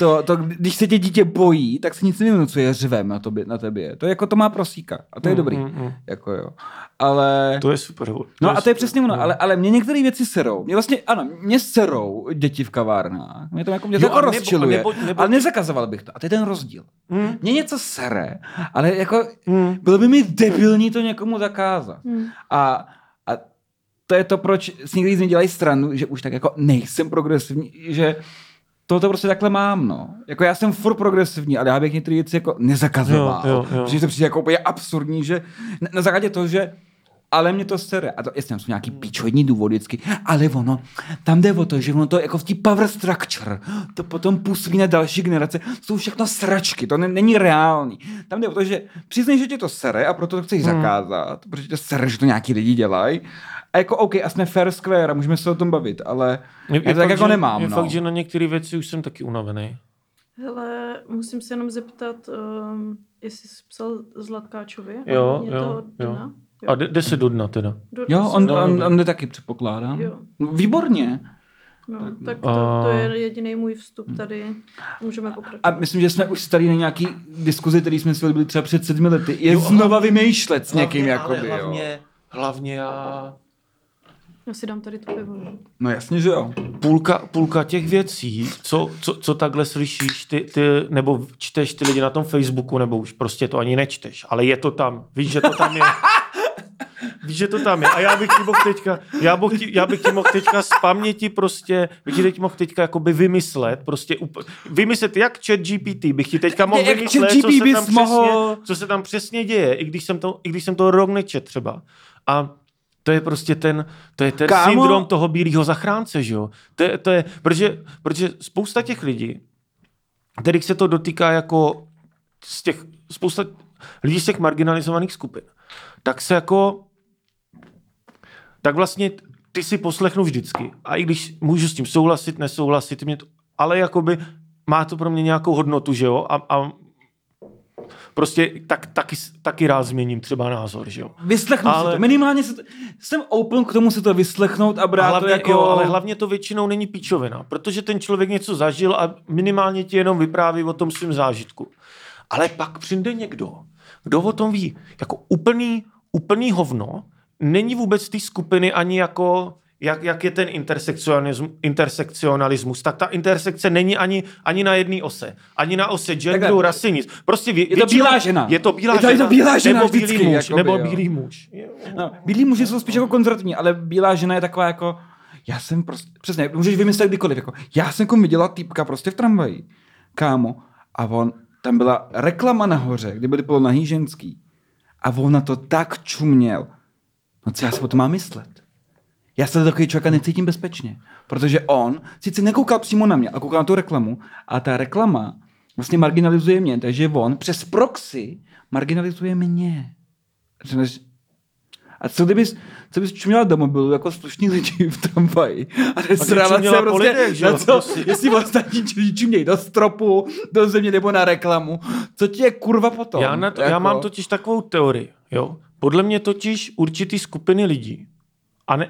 To, to, když se tě dítě bojí, tak se nic nevynucuje řvem na, tobě, na tebě. To je jako to má prosíka. A to je Mm, dobrý. mm, mm. Jako jo. Ale... To je super. To No a to je přesně ono, No. ale, ale mě některé věci serou. Mě vlastně, ano, mě serou děti v kavárnách. Mě to jako, mě to Jo, jako a nebo- rozčiluje. nebo- nebo- ale nezakazoval bych to. A to je ten rozdíl. Hmm. Mě něco sere, ale jako Hmm. bylo by mi debilní to někomu zakázat. Hmm. A, a to je to, proč si někdy z mě dělají stranu, že už tak jako nejsem progresivní, že to prostě takhle mám, no. Jako já jsem furt progresivní, ale já bych některé věci jako nezakazoval. Jo, jo, jo. Protože to přijde jako úplně absurdní, že na, na základě toho, že ale mě to sere. A to, jestli tam jsou nějaký píčovní důvody vždycky, ale ono, tam jde o to, že ono to jako v té power structure, to potom působí na další generace, jsou všechno sračky, to ne, není reálný. Tam jde o to, že přiznej, že tě to sere a proto to chceš Hmm. zakázat, protože tě sere, že to nějaký lidi dělají. A jako OK, a jsme fair square a můžeme se o tom bavit, ale Je, já to tak jako že, nemám. Je no. fakt, že na některé věci už jsem taky unavený. Hele, musím se jenom zeptat, um, jestli jsi psal Zlatkáčovi. Jo, Je jo, to jo. dna? A jde, se do dna teda. Do- Jo, on, on, on jde taky, předpokládám. Jo. No, Výborně. No, tak to, to je jediný můj vstup tady. Můžeme pokračovat. A myslím, že jsme už starý na nějaký diskuzi, který jsme si byli třeba před sedmi lety. Je Jo, znova vymýšlet s někým, Hlavně, jakoby, ale jo. hlavně, hlavně já... Já si dám tady to pivo. no. No jasně, že jo. Půlka, půlka těch věcí, co, co, co takhle slyšíš, ty, ty, nebo čteš ty lidi na tom Facebooku, nebo už prostě to ani nečteš, ale je to tam. Víš, že to tam je. Víš, že to tam je. A já bych ti mohl teďka, já bych ti, já bych ti mohl teďka z paměti prostě, bych ti teď mohl teďka jakoby vymyslet, prostě up, vymyslet jak chat GPT, bych ti teďka mohl Jak vymyslet, co se, tam přesně, mohl- co se tam přesně děje, i když jsem to, i když jsem to rok nečet třeba. A to je prostě ten, to je ten Kámo- syndrom toho bílého zachránce, že jo? To je, to je protože, protože spousta těch lidí, kterých se to dotýká jako z těch, spousta lidí z těch marginalizovaných skupin, tak se jako, tak vlastně ty si poslechnu vždycky. A i když můžu s tím souhlasit, nesouhlasit, mě to, ale jakoby má to pro mě nějakou hodnotu, že jo? A, a Prostě tak, taky, taky rád změním třeba názor, že jo. Vyslechnu ale... Si to. Minimálně si to, jsem open k tomu si to vyslechnout a brát hlavně, to jako... jo, ale hlavně to většinou není píčovina, protože ten člověk něco zažil a minimálně ti jenom vypráví o tom svém zážitku. Ale pak přijde někdo, kdo o tom ví, jako úplný, úplný hovno, není vůbec té skupiny ani jako, jak, jak je ten intersekcionalismus, tak ta intersekce není ani, ani na jedné ose. Ani na ose genderu, rasy, nic. Prostě vě, Je to bílá žena. Je to bílá Je to- je to žena. bílá žena nebo vždycky, bílý muž. jakoby, nebo jo. bílý muž. No, bílí muži jsou spíš jako konzervativní, ale bílá žena je taková jako, já jsem prostě, přesně, můžeš vymyslet kdykoliv, jako, já jsem jako viděla týpka prostě v tramvaji, kámo, a on, tam byla reklama nahoře, kde byly polonahý ženský, a on na to tak čuměl, no co já si o tom mám myslet? Já se do takový člověka necítím bezpečně, protože on sice nekoukal přímo na mě, ale koukal na tu reklamu a ta reklama vlastně marginalizuje mě, takže on přes proxy marginalizuje mě. A co kdybys, co bys čuměla do mobilu jako slušní lidi v tramvaji a čuměla se prostě že na co, prostě. jestli ostatní čumějí do stropu, do země nebo na reklamu. Co ti je kurva potom? Já, na to, já mám totiž takovou teorii. Jo? Podle mě totiž určitý skupiny lidí, a ne,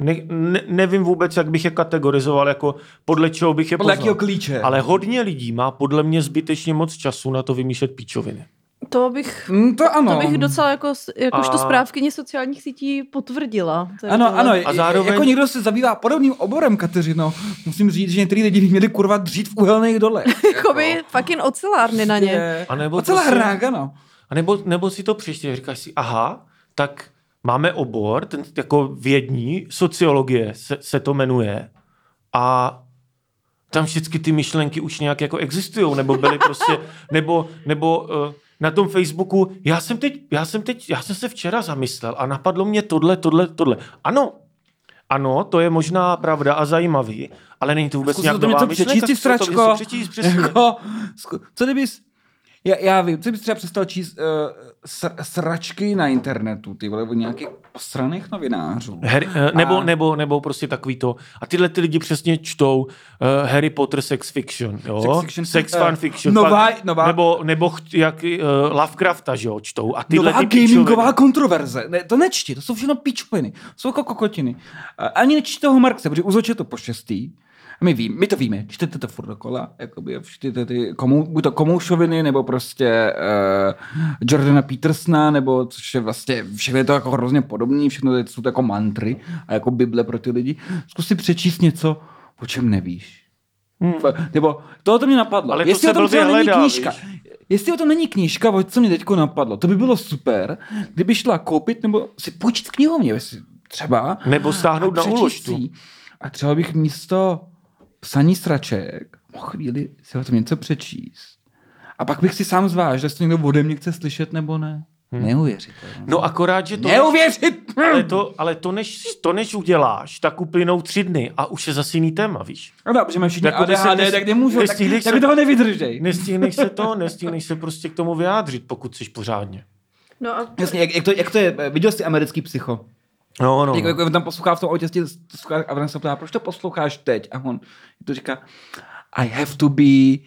ne, ne, nevím vůbec, jak bych je kategorizoval, jako podle čeho bych je Podle poznal. klíče? Ale hodně lidí má podle mě zbytečně moc času na to vymýšlet píčoviny. To bych, Mm, to ano. to bych docela jako, jakožto A- správkyně sociálních sítí potvrdila. Ano, tohle. ano, A zároveň- jako někdo se zabývá podobným oborem, Kateřino. Musím říct, že některý lidi by měli kurva dřít v uhelných dolech. Jakoby fucking ocelárny na ně. Je- A nebo Ocela prostě- ano. A nebo, nebo si to přečteš, říkáš si, aha, tak máme obor, ten jako vědní, sociologie se, se to jmenuje a tam vždycky ty myšlenky už nějak jako existují, nebo byly prostě, nebo, nebo uh, na tom Facebooku, já jsem teď, já jsem teď, já jsem se včera zamyslel a napadlo mě tohle, tohle, tohle. Ano, ano, to je možná pravda a zajímavý, ale není to vůbec nějak nová myšlenka. přečíst, zkus to stračko. přečíst, přesně. Jako, co kdybys, já, já vím, co bys třeba přestal číst uh, sr, sračky na internetu, ty vole, od nějakých posraných novinářů. Harry, eh, nebo, A- nebo, nebo prostě takový to. A tyhle ty lidi přesně čtou uh, Harry Potter sex fiction, jo? Sex fiction. Sex Eh, fan fiction. nová- Pak- nová- Nebo, nebo cht- jak uh, Lovecrafta, že jo, čtou. A tyhle Nová ty gamingová kontroverze. Ne, to nečti, to jsou všechno pičoviny. Jsou jako kokotiny. A Ani nečti toho Marxe, protože uzoče to po šestý. A my, víme, my to víme, čtete to furt dokola, jakoby, čtete ty komu, buď to komoušoviny, nebo prostě uh, Jordana Petersona, nebo což je vlastně, všechno je to jako hrozně podobný, všechno je, jsou to jako mantry a jako Bible pro ty lidi. Zkus si přečíst něco, o čem nevíš. Hmm. Nebo toho to mě napadlo. Ale to Jestli se o tom třeba není knížka, víš. Jestli o tom není knížka, o co mě teďko napadlo, to by bylo super, kdyby šla koupit nebo si půjčit knihovně, třeba. Nebo stáhnout na úložtu. A třeba bych místo psaní sraček mohl chvíli si o tom něco přečíst. A pak bych si sám zvážil, jestli to někdo ode mě chce slyšet nebo ne. Hmm. Neuvěřitelné. No akorát, že to... Neuvěřit! Ale to, ale to než, to, než uděláš, tak uplynou tři dny a už je zase jiný téma, víš? No, protože mají všichni Jako se ADHD, nes- tak nemůžu, tak, tak se- by toho nevydržej. Nestihneš se to, nestihneš se prostě k tomu vyjádřit, pokud jsi pořádně. No a Jasně, jak, jak, to, jak to je, viděl jsi americký psycho? No, no. Jak, jak on tam poslouchá v tom autě a on se ptá, proč to posloucháš teď? A on to říká, I have to be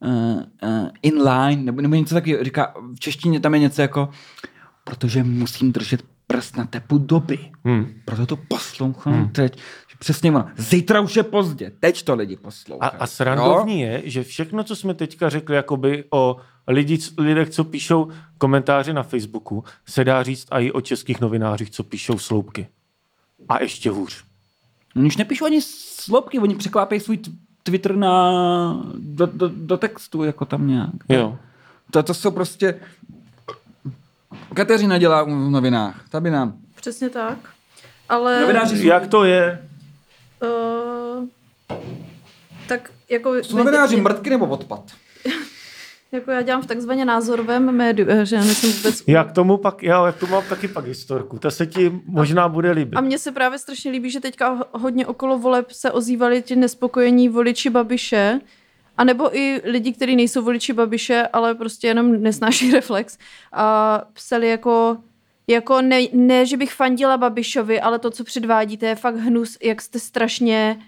uh, uh, in line, nebo, nebo něco takového. Říká, v češtině tam je něco jako, protože musím držet prst na tepu doby. Hmm. Proto to poslouchám hmm. teď. Přesně ono. Zítra už je pozdě. Teď to lidi A, poslouchají. a srandovní je, že všechno, co jsme teďka řekli jakoby o lidi, lidech, co píšou komentáře na Facebooku, se dá říct i o českých novinářích, co píšou sloupky. A ještě hůř. Oni už nepíšou ani sloupky, oni překlápějí svůj Twitter na, do, do, do textu, jako tam nějak. Jo. To, to jsou prostě... Kateřina dělá v novinách. Ta by nám... přesně tak. Ale... Novináři Jak to je? Uh, tak jako... jsou novináři mrtky nebo odpad? Jako já dělám v takzvaně názorovém médiu, eh, že já nejsem vůbec... Já k tomu pak, já, já k tomu mám taky pak historku. Ta se ti možná bude líbit. A mně se právě strašně líbí, že teďka ho- hodně okolo voleb se ozývali ti nespokojení voliči Babiše, a nebo i lidi, kteří nejsou voliči Babiše, ale prostě jenom nesnáší reflex. A psali jako, jako ne, ne, že bych fandila Babišovi, ale to, co předvádíte, je fakt hnus, jak jste strašně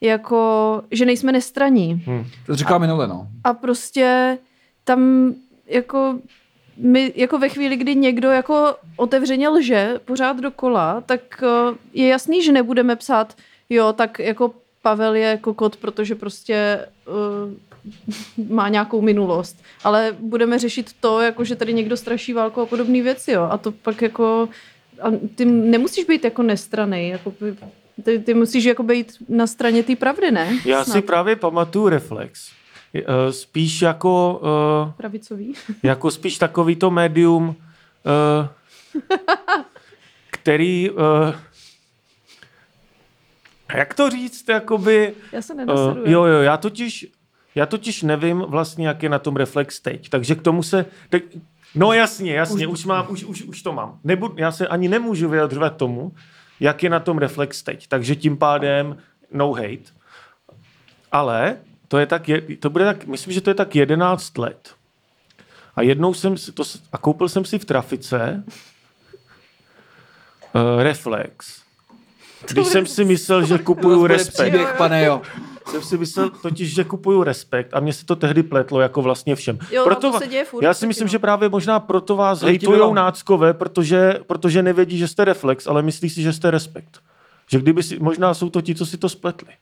jako, že nejsme nestraní. Hm. To říkal minule, no. A prostě tam jako my jako ve chvíli, kdy někdo jako otevřeně lže pořád dokola, tak uh, je jasný, že nebudeme psát, jo, tak jako Pavel je kokot, protože prostě uh, má nějakou minulost. Ale budeme řešit to, jako že tady někdo straší válku a podobné věci, jo. A to pak jako... A ty nemusíš být jako nestraný, jako ty, ty musíš jako být na straně té pravdy, ne? Já Snad. si právě pamatuju Reflex. Eh, spíš jako... Uh, Pravicový. Jako spíš takový to médium, uh, který... Jak to říct, jakoby... Já se nenaseduju. Uh, jo, jo, já totiž, já totiž nevím vlastně, jak je na tom Reflex teď, takže k tomu se... Tak, no jasně, jasně, už, už, mám, už, už, už to mám. Nebudu, já se ani nemůžu vyjadřovat tomu, jak je na tom Reflex teď, takže tím pádem no hate. Ale to je tak, to bude tak, myslím, že to je tak 11 let. A jednou jsem si to, a koupil jsem si v trafice uh, Reflex. Když jsem si myslel, že kupuju respekt. Příběh, pane jo. Jsem si myslel totiž, že kupuju respekt a mně se to tehdy pletlo jako vlastně všem. Jo, proto, to se děje furt, já si myslím, no. že právě možná proto vás hejtujou náckové, protože, protože nevědí, že jste reflex, ale myslí si, že jste respekt. Že kdyby si, možná jsou to ti, co si to spletli.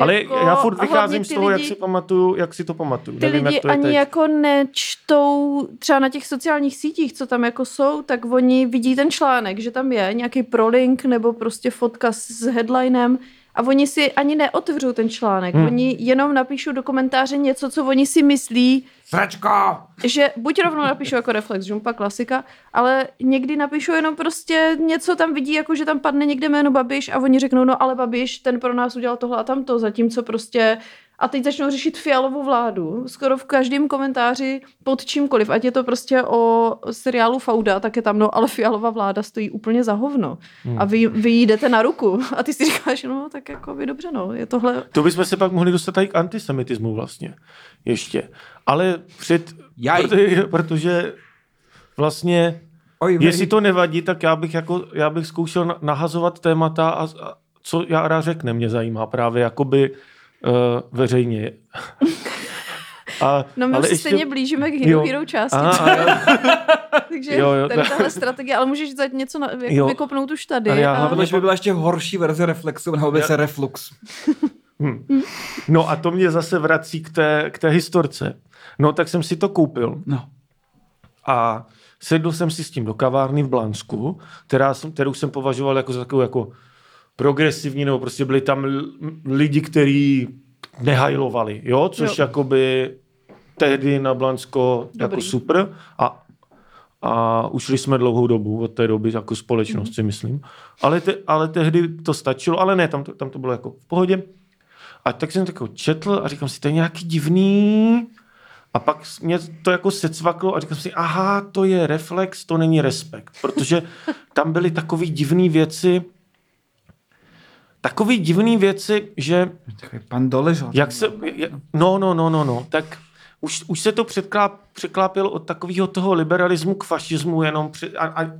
Ale jako, já furt vycházím z toho, lidi, jak si pamatuju, jak si to pamatuju. Ty Nevím, lidi jak to ani teď. jako nečtou třeba na těch sociálních sítích, co tam jako jsou, tak oni vidí ten článek, že tam je nějaký prolink nebo prostě fotka s headlinem a oni si ani neotevřou ten článek. Hmm. Oni jenom napíšou do komentáře něco, co oni si myslí. Sračko! Že buď rovnou napíšou jako reflex, žumpa, klasika, ale někdy napíšou jenom prostě něco tam vidí, jako že tam padne někde jméno Babiš a oni řeknou, no ale Babiš, ten pro nás udělal tohle a tamto, zatímco prostě a teď začnou řešit fialovou vládu. Skoro v každém komentáři pod čímkoliv, ať je to prostě o seriálu Fauda, tak je tam, no ale fialová vláda stojí úplně za hovno. Hmm. A vy, vy jdete na ruku. A ty si říkáš, no tak jako by dobře, no, je tohle... To bychom se pak mohli dostat i k antisemitismu vlastně. Ještě. Ale před... Jaj. Protože, protože vlastně Oj, Jestli to nevadí, tak já bych, jako, já bych zkoušel nahazovat témata a, a co Jára řekne, mě zajímá právě jakoby uh, veřejně. A, no my ale se ještě... stejně blížíme k Hero Hero části. Aha, Takže jo, jo, tady tahle strategie, ale můžeš zať něco na, jako jo. vykopnout už tady. Ale já a... hlavně, že by byla ještě horší verze Reflexu, nebo by se Reflux. Hmm. No a to mě zase vrací k té, k té historce. No tak jsem si to koupil. No. A sedl jsem si s tím do kavárny v Blansku, která jsem, kterou jsem považoval jako za takovou jako progresivní, nebo prostě byli tam lidi, kteří nehajlovali, jo, což jo. jakoby tehdy na Blansko Dobrý. jako super a, a ušli jsme dlouhou dobu od té doby jako společnost, mm. si myslím. Ale, te, ale tehdy to stačilo, ale ne, tam to, tam to bylo jako v pohodě. A tak jsem to četl a říkám si, to je nějaký divný, a pak mě to jako secvaklo a říkám si, aha, to je reflex, to není respekt. Protože tam byly takové divné věci, takový divný věci, že... Takový pan Doležo. Jak se, no, no, no, no, no, tak už, už se to předkláp, překlápilo od takového toho liberalismu k fašismu jenom při, a, a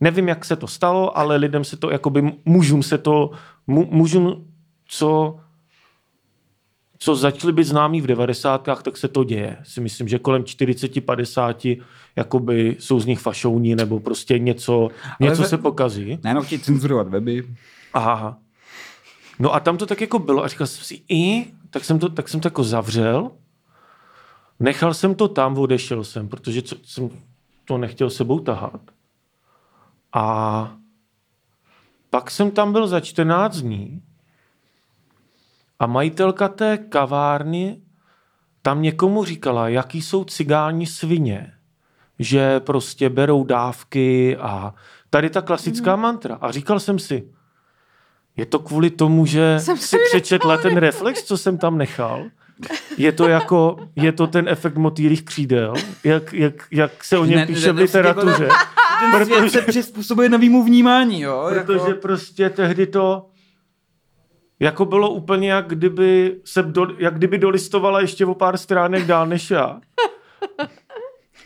nevím, jak se to stalo, ale lidem se to, jakoby mužům se to, mu, mužům, co co začaly být známí v 90. tak se to děje. Si myslím, že kolem 40-50 jakoby jsou z nich fašouni nebo prostě něco, něco ve, se pokazí. Ne, no, cenzurovat weby. Aha. No a tam to tak jako bylo a říkal jsem si, i, tak jsem to, tak jsem to jako zavřel, nechal jsem to tam, odešel jsem, protože co, jsem to nechtěl sebou tahat. A pak jsem tam byl za 14 dní a majitelka té kavárny tam někomu říkala, jaký jsou cigáni svině, že prostě berou dávky a tady ta klasická mm. mantra. A říkal jsem si, je to kvůli tomu, že jsem si přečetla ten reflex, co jsem tam nechal? Je to jako, je to ten efekt motýlých křídel, jak, jak, jak se o něm píše v literatuře. Ten protože, se přizpůsobuje novýmu vnímání, jo? Protože jako... prostě tehdy to jako bylo úplně, jak kdyby, se do, jak kdyby dolistovala ještě o pár stránek dál než já.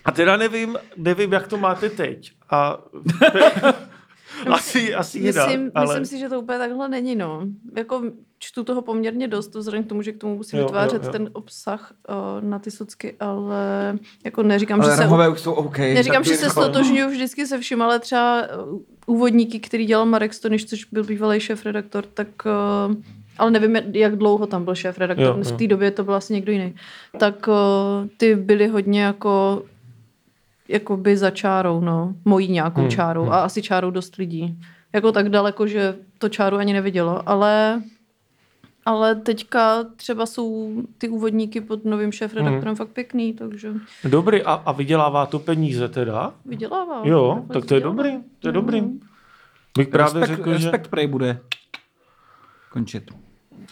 A teda nevím, nevím, jak to máte teď. A asi, asi Myslím, ale... myslím si, že to úplně takhle není, no. Jako čtu toho poměrně dost, vzhledem k tomu, že k tomu musím Jo, vytvářet jo, jo. ten obsah uh, na ty socky, ale jako neříkám, Ale že se... Ramové už jsou OK. Neříkám, že se stotožňuju vždycky se vším, ale třeba uh, úvodníky, který dělal Marek Stoniš, což byl bývalý šéf-redaktor, tak uh, ale nevím, jak dlouho tam byl šéf-redaktor, Jo, v té době to byl asi někdo jiný. Tak uh, ty byly hodně jako jakoby za čárou, no. Mojí nějakou Hmm, čárou hmm. a asi čárou dost lidí. Jako tak daleko, že to čáru ani nevidělo, ale ale teďka třeba jsou ty úvodníky pod novým šéf-redaktorem Hmm. fakt pěkný, takže Dobrý, a, a vydělává to peníze teda? vydělává. Jo, Fakt tak to je dobrý, to je No. dobrý. Bych právě respekt, řekl, že... respekt prej bude končit.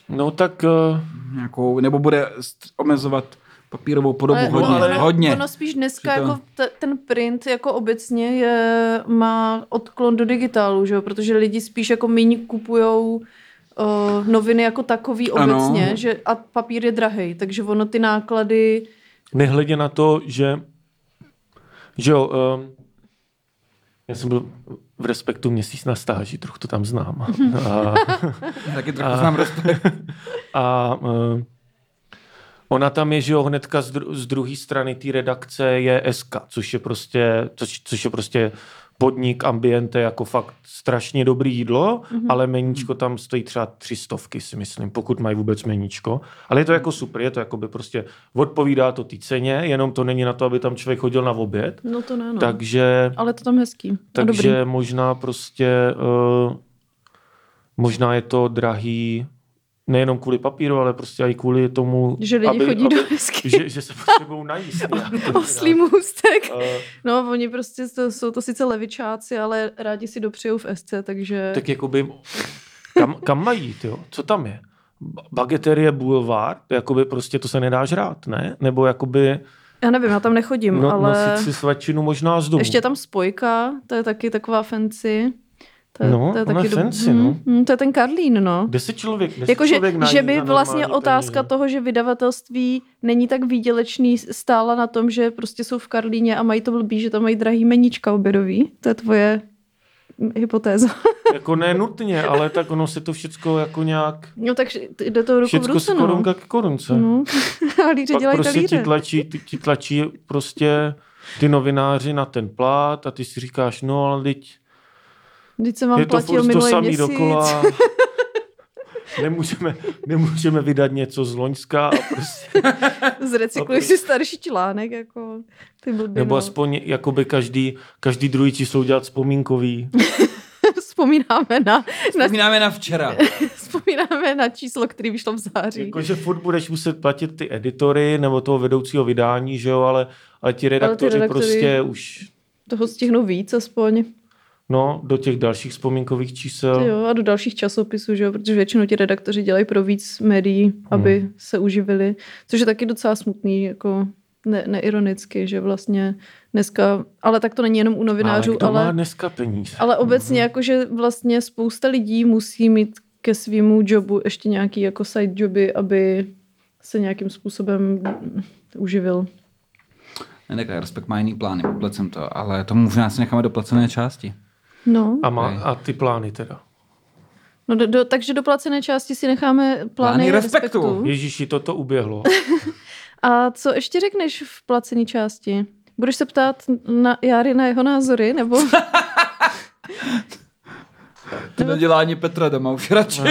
No tak... Uh, Nějakou, nebo bude omezovat papírovou podobu Ale hodně, ale- hodně. Ono spíš dneska to- jako te, ten print jako obecně je, má odklon do digitálu, že jo? protože lidi spíš jako méně kupujou uh, noviny jako takový Ano. obecně, že a papír je drahý, takže ono ty náklady nehledě na to, že... Že jo, um, já jsem byl v Respektu měsíc na stáži, trochu to tam znám. A, Taky trochu znám respekt. a uh, ona tam je, že jo, hnedka z, dru- z druhé strany té redakce je SK, což je prostě, což, což je prostě podnik, ambiente, jako fakt strašně dobrý jídlo, mm-hmm. ale meníčko tam stojí třeba tři stovky, si myslím, pokud mají vůbec meníčko. Ale je to jako super, je to jako by prostě odpovídá to té ceně, jenom to není na to, aby tam člověk chodil na oběd. No to ne, no. Takže, Ale to tam hezký. Dobrý. takže možná prostě, uh, možná je to drahý nejenom kvůli papíru, ale prostě i kvůli tomu, Že lidi aby, chodí aby, do hezky. že, že se potřebují najíst. Oslý můstek. Uh, No, oni prostě to, jsou to sice levičáci, ale rádi si dopřijou v SC, takže... tak jakoby, kam, kam mají jít, jo? Co tam je? Ba- Bageterie Boulevard, jakoby prostě to se nedá žrát, ne? Nebo jakoby Já nevím, já tam nechodím, no, ale... nosit si svačinu možná z domu. Ještě je tam spojka, to je taky taková fancy. To je, No, to je ona je taky dob- fancy, no. Mm, mm, to je ten Karlín, no. Kde se člověk, kde se Jakože, člověk najde že by vlastně otázka peníze? toho, že vydavatelství není tak výdělečný, stála na tom, že prostě jsou v Karlíně a mají to blbý, že tam mají drahý meníčka obědový. To je tvoje hypotéza. Jako ne nutně, ale tak ono se to všecko jako nějak... No tak jde to ruku v ruce, no. korunka ke korunce. no. Halíři Pak dělají prostě ti talíře. tlačí, ti, ti tlačí prostě ty novináři na ten plát a ty si říkáš, no ale teď Vždyť jsem vám je to platil to minulý samý měsíc. dokola. nemůžeme, nemůžeme vydat něco z Loňska a prostě, Zrecykluj si starší článek, jako ty blbý, nebo no. aspoň jakoby každý, každý druhý číslo udělat vzpomínkový. Vzpomínáme na, na, Vzpomínáme na včera. vzpomínáme na číslo, který vyšlo v září. Jakože furt budeš muset platit ty editory nebo toho vedoucího vydání, že jo, ale, ale ti redaktoři, redaktory- prostě už Toho stihnu víc aspoň. No, do těch dalších vzpomínkových čísel. Jo, a do dalších časopisů, že jo, protože většinou ti redaktoři dělají pro víc médií, aby Hmm. se uživili, což je taky docela smutný, jako ne, neironicky, že vlastně dneska, ale tak to není jenom u novinářů, ale kdo ale, má dneska peníze? ale obecně jako, že vlastně spousta lidí musí mít ke svýmu jobu ještě nějaký jako side joby, aby se nějakým způsobem uživil. Ne, tak respekt má jiný plány, poplecem to, ale to možná si necháme do placené části. No, A, má, a ty plány teda? no do, do, takže do placené části si necháme plány, Plány respektu. respektu. Ježíši, toto uběhlo. A co ještě řekneš v placené části? Budeš se ptát na Jary na jeho názory, nebo To nedělá ani Petra doma, už radši.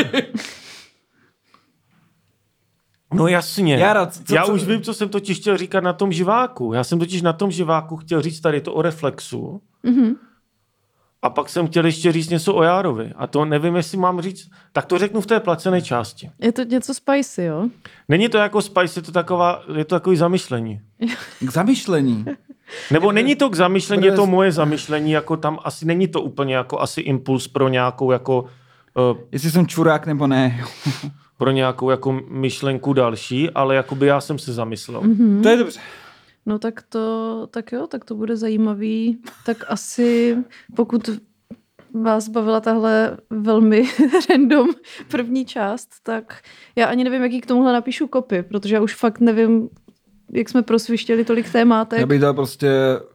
No jasně. Jara, co- Já co- už vím, co jsem totiž chtěl říkat na tom živáku. Já jsem totiž na tom živáku chtěl říct tady to o reflexu. Mhm. A pak jsem chtěl ještě říct něco o Járovi. A to nevím, jestli mám říct. Tak to řeknu v té placené části. je to něco spicy, jo? Není to jako spice, je to, taková, je to takový zamyšlení. K zamyšlení. Nebo není to k zamyšlení, je to moje zamyšlení, jako tam asi není to úplně jako asi impuls pro nějakou jako uh, Jestli jsem čurák nebo ne. pro nějakou jako myšlenku další, ale jakoby já jsem se zamyslel. Mhm. To je dobře. No tak to, tak jo, tak to bude zajímavý. Tak asi, pokud vás bavila tahle velmi random první část, tak já ani nevím, jaký k tomuhle napíšu kopy, protože já už fakt nevím, jak jsme prosvištěli tolik témátek. Já bych dal prostě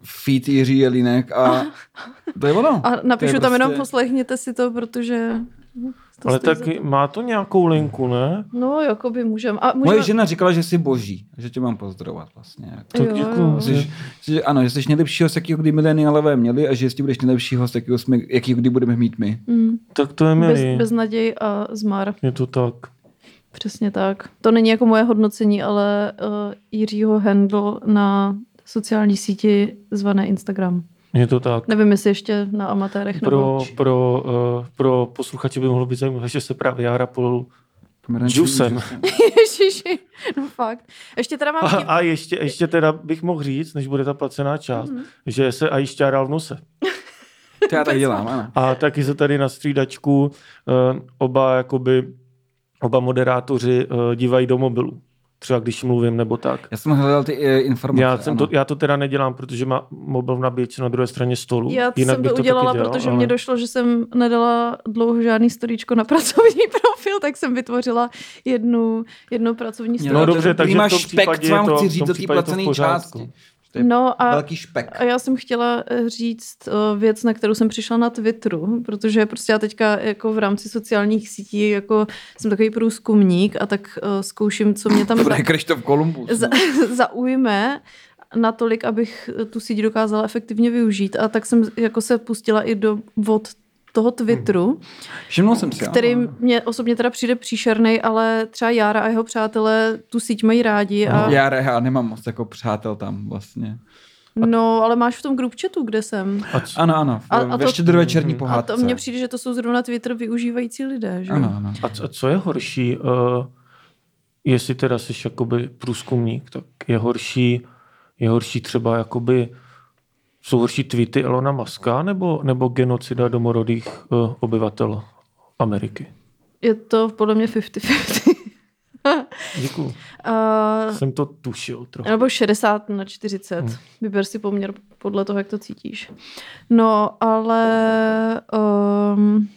feed Jiří Jelínek a to je ono. A napíšu je tam jenom prostě- poslechněte si to, protože... To Ale za tak to. má to nějakou linku, ne? No, jakoby můžem. A Moje můžeme... žena říkala, že jsi boží, že tě mám pozdravovat vlastně. Jako. Tak Jo, děkuju. jo. Jsi, že, ano, že jsi nejlepší host, jakýho kdy mileniálové měli a že jsi budeš nejlepší host, jakýho, jsme, jakýho kdy budeme mít my. Mm, Tak to je bez, milý. bez naději a zmar. Je to tak. Přesně tak. To není jako moje hodnocení, ale uh, Jiřího handle na sociální síti zvané Instagram. Je to tak. Nevím, jestli ještě na amatérech Pro, nebo... pro, uh, pro posluchače by mohlo být zajímavé, že se právě já rapol Džusem. Ježiši, no fakt. Ještě teda mám... A, a ještě, ještě teda bych mohl říct, než bude ta placená část, Mhm. mm. že se aj šťáral v nose. To já tak dělám, ano. A taky se tady na střídačku uh, oba jakoby, oba moderátoři uh, dívají do mobilu. Třeba když mluvím nebo tak. Já jsem hledal ty eh, informace. Já, jsem ano. to, já to teda nedělám, protože má mobil v nabíječce na druhé straně stolu. Já Jinak jsem to udělala, dělal, protože ale- mě došlo, že jsem nedala dlouho žádný storíčko na pracovní profil, tak jsem vytvořila jednu, jednu pracovní story. No dobře, takže v máš tom případě je to- chci v tom případě to v pořádku. části. To je No a, velký špek. a já jsem chtěla eh, říct eh, věc, na kterou jsem přišla na Twitteru, protože prostě já teďka jako v rámci sociálních sítí jako jsem takový průzkumník a tak uh, zkouším, co mě tam za, Krištof Kolumbus. za, zaujme natolik, abych tu síť dokázala efektivně využít. A tak jsem jako se pustila i do vod toho Twitteru, Všimnul jsem si. který ano. mě osobně teda přijde příšerný, ale třeba Jára a jeho přátelé tu síť mají rádi. A, Já, já nemám moc jako přátel tam vlastně. no, ale máš v tom group chatu, kde jsem. A co, Ano, ano. A- A, a ve to- štědrovečerní Mhm. A pohádce. to mně přijde, že to jsou zrovna Twitter využívající lidé. Že? Ano, ano. a, co, a co je horší, uh, jestli teda jsi jakoby průzkumník, tak je horší, je horší třeba jakoby jsou horší tweety Elona Muska nebo, nebo genocida domorodých uh, obyvatel Ameriky? Je to podle mě 50-50. Děkuju. A, Jsem to tušil trochu. nebo 60 na 40. Hmm. Vyber si poměr podle toho, jak to cítíš. No, ale um,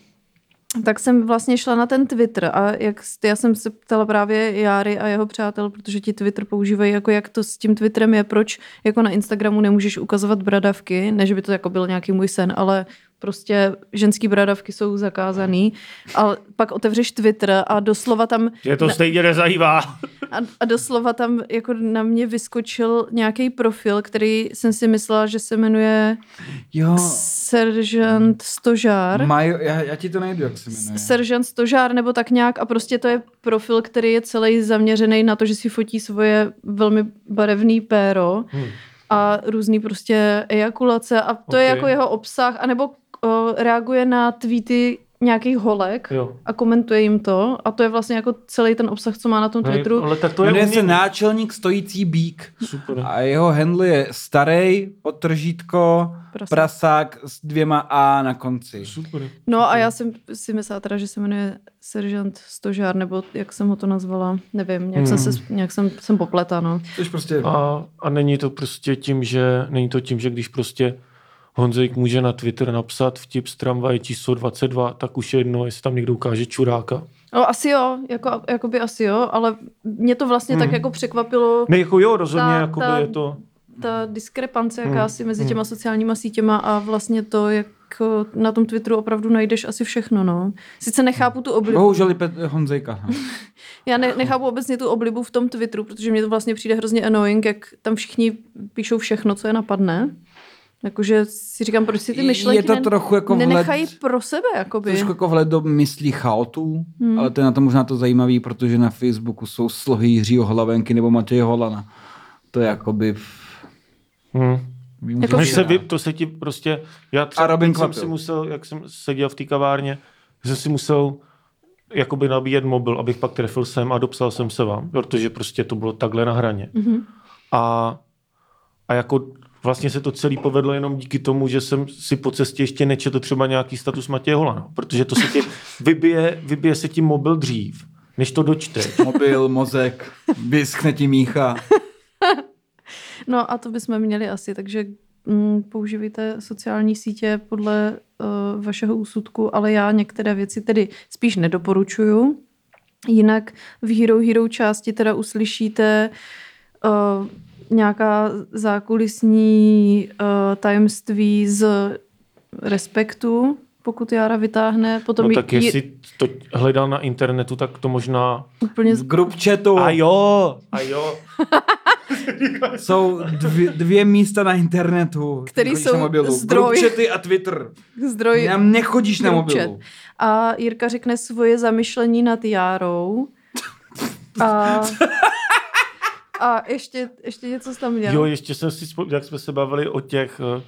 tak jsem vlastně šla na ten Twitter a jak, já jsem se ptala právě Járy a jeho přátel, protože ti Twitter používají, jako jak to s tím Twitterem je, proč jako na Instagramu nemůžeš ukazovat bradavky, ne, že by to jako byl nějaký můj sen, ale prostě ženský bradavky jsou zakázaný. A pak otevřeš Twitter a doslova tam Je to stejně nezajímá. a, a doslova tam jako na mě vyskočil nějaký profil, který jsem si myslela, že se jmenuje Jo, Seržant Stožár. Majo, já, já ti to najdu, jak se jmenuje. Seržant Stožár nebo tak nějak a prostě to je profil, který je celý zaměřený na to, že si fotí svoje velmi barevný péro Hmm. a různý prostě ejakulace a to je Ok. jako jeho obsah, anebo reaguje na tweety nějakých holek Jo. a komentuje jim to a to je vlastně jako celý ten obsah, co má na tom Twitteru. Ale tak to je Jmenuje se náčelník stojící bík. Super. A jeho handle je starý, potržítko, Prasák. prasák s dvěma A na konci. Super. No a já jsem si myslela teda, že se jmenuje Seržant Stožár, nebo jak jsem ho to nazvala, nevím, nějak, Hmm. jsem, se, nějak jsem, jsem popleta, no. Což prostě... A, a není to prostě tím, že není to tím, že když prostě Honzejk může na Twitter napsat vtip z tramvaje číslo 22, tak už je jedno, jestli tam někdo ukáže čuráka. no asi jo, jako, jako by asi jo, ale mě to vlastně Hmm. tak jako překvapilo, Ne, jako jo, rozhodně, Ta- jakoby ta- je to... ta diskrepance Hmm. jakási mezi Hmm. těma sociálníma sítěma a vlastně to, jak eh, na tom Twitteru opravdu najdeš asi všechno, no. Sice nechápu tu oblibu, Bohužel i Pet- Honzejka. no. já ne, nechápu obecně tu oblibu v tom Twitteru, protože mě to vlastně přijde hrozně annoying, jak tam všichni píšou všechno, co je napadne. Jakože si říkám, proč si ty myšlenky Je to trochu jako vhled, nenechají pro sebe, jakoby. trošku jako vhled do myslí chaotů, Hmm. ale to je na to možná to zajímavý, protože na Facebooku jsou slohy Jiřího Hlavenky nebo Matěje Holana. To je jakoby... Hmm. Vím, Jako se vy, to se ti prostě... Já třeba A Robin jsem si musel, jak jsem seděl v té kavárně, že si musel jakoby nabíjet mobil, abych pak trefil sem a dopsal jsem se vám, protože prostě to bylo takhle na hraně. Mhm. A, a jako vlastně se to celý povedlo jenom díky tomu, že jsem si po cestě ještě nečetl třeba nějaký status Matěje Holana, protože to se ti vybije, vybije se ti mobil dřív, než to dočteš. Mobil, mozek, vyskne ti mícha. No a to bychom měli asi, takže mm, používejte sociální sítě podle uh, vašeho úsudku, ale já některé věci tedy spíš nedoporučuju. Jinak v Hero Hero části teda uslyšíte uh, nějaká zákulisní uh, tajemství z Respektu, pokud Jára vytáhne. Potom No tak jestli to hledal na internetu, tak to možná... úplně V group chatu A jo, a jo. jsou dvě, dvě místa na internetu. Který jsou na mobilu. zdroj. Group chaty a Twitter. zdroj Tam nechodíš na mobilu. chat. A Jirka řekne svoje zamyšlení nad Járou. A, a ještě, ještě něco jsi tam měl. Jo, ještě jsem si, vzpomněl, jak jsme se bavili o těch, eh,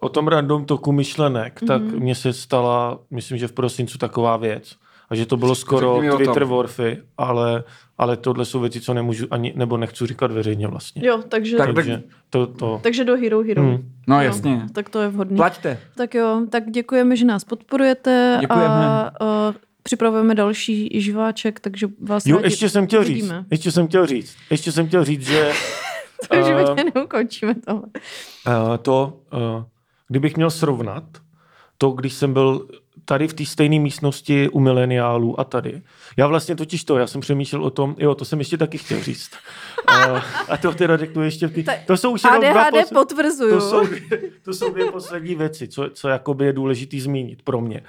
o tom random toku myšlenek, tak Mhm. mně se stala, myslím, že v prosincu taková věc. A že to bylo skoro. Twitter warfy, ale, ale tohle jsou věci, co nemůžu ani, nebo nechci říkat veřejně vlastně. Jo, takže, Tak- tak, Takže to, to, takže do Hero Hero. Hmm. No Jo, jasně. Tak to je vhodný. Plaťte. Tak jo, tak děkujeme, že nás podporujete Děkujeme. a uh, připravujeme další živáček, takže vás Jo, ještě jsem chtěl říct, ještě jsem chtěl říct, ještě jsem chtěl říct, že To v eh, neukončíme tohle. Eh, to, eh, kdybych měl srovnat, to, když jsem byl tady v té stejné místnosti u mileniálů a tady. Já vlastně totiž to, já jsem přemýšlel o tom, jo, to jsem ještě taky chtěl říct. Eh, a to teda řeknu ještě v tý, To jsou už jenom dva pos- potvrzuju. to jsou, dvě- to jsou dvě poslední věci, co, co jakoby je důležitý zmínit pro mě.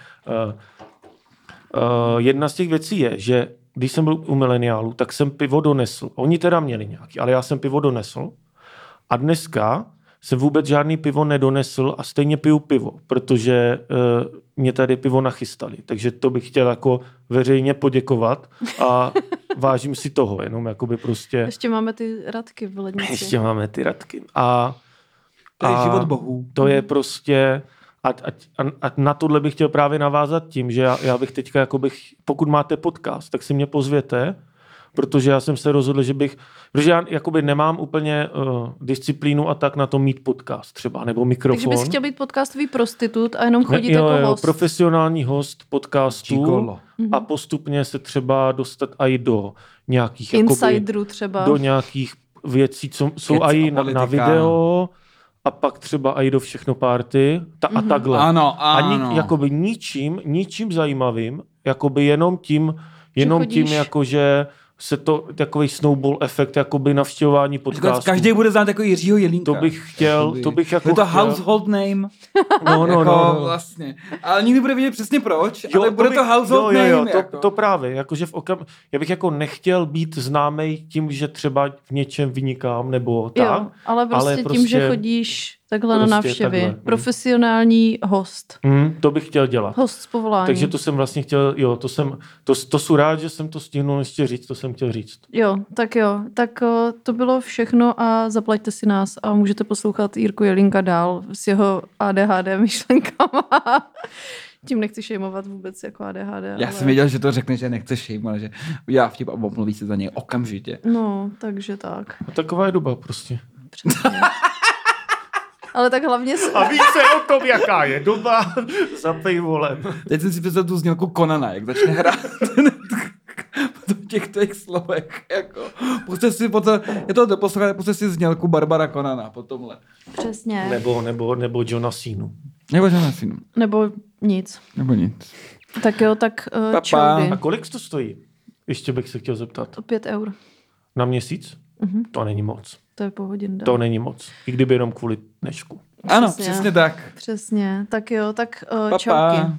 Uh, uh, jedna z těch věcí je, že když jsem byl u mileniálů, tak jsem pivo donesl. Oni teda měli nějaký, ale já jsem pivo donesl. A dneska jsem vůbec žádný pivo nedonesl a stejně piju pivo, protože uh, mě tady pivo nachystali. Takže to bych chtěl jako veřejně poděkovat a vážím si toho, jenom jakoby prostě... Ještě máme ty radky v lednici. Ještě máme ty radky. A, To je a život bohů. To je prostě... A, a, a na tohle bych chtěl právě navázat tím, že já, já bych teďka, jako bych, pokud máte podcast, tak si mě pozvěte, protože já jsem se rozhodl, že bych, protože já jakoby nemám úplně uh, disciplínu a tak na to mít podcast třeba, nebo mikrofon. Takže bys chtěl být podcastový prostitut a jenom chodit ne, jo, jako jo, host. profesionální host podcastu Čikolo. a postupně se třeba dostat i do nějakých jakoby, Insiderů třeba. do nějakých věcí, co jsou i na, na video a pak třeba i do všechno party ta, a takhle. Ano, A ano. ni, jakoby ničím, ničím zajímavým, jakoby jenom tím, jenom tím, jakože se to, takový snowball efekt, jakoby navštěvování podcastu. Každý bude znát jako Jiřího Jelínka. To bych chtěl, Jakoby. to bych jako Je to chtěl. household name. No, no, jako no, no. vlastně. Ale nikdy bude vědět přesně proč, Jo, ale bude bych- to household jo, jo, jo, name. to, jako. to právě, jakože v okam, já bych jako nechtěl být známý tím, že třeba v něčem vynikám, nebo tak. Jo, ale prostě, ale tím, že prostě- chodíš takhle na prostě návštěvy. takhle, mm. Profesionální host. Mm, to bych chtěl dělat. Host z povolání. Takže to jsem vlastně chtěl, jo, to jsem, to, to jsem rád, že jsem to stihnul ještě říct, to jsem chtěl říct. Jo, tak jo. Tak o, to bylo všechno a zaplaťte si nás a můžete poslouchat Jirku Jelinka dál s jeho ADHD myšlenkama. Tím nechci šejmovat vůbec jako ADHD. Já ale... jsem věděl, že to řekne, že nechce ale že udělá vtip a omluví se za něj okamžitě. No, takže tak. A taková je doba prostě. Přesně. ale tak hlavně... s- A více o tom, jaká je doba za paywallem. Teď jsem si představil tu znělku Konana, jak začne hrát po těch těch slovech. Jako. Puste si potom, je to doposlouchat, puste si znělku Barbara Konana po tomhle. Přesně. Nebo, nebo, nebo Johna Cena. Nebo že nesím, Nebo nic. nebo nic. Tak jo, tak uh, Pa, pa. čaudy. A kolik to stojí? Ještě bych se chtěl zeptat. O pět eur. Na měsíc? Mhm. To není moc. To je pohodin. To není moc. I kdyby jenom kvůli dnešku. Ano, Přesně. přesně tak. Přesně. Tak jo, tak uh, Pa, čauky. pa.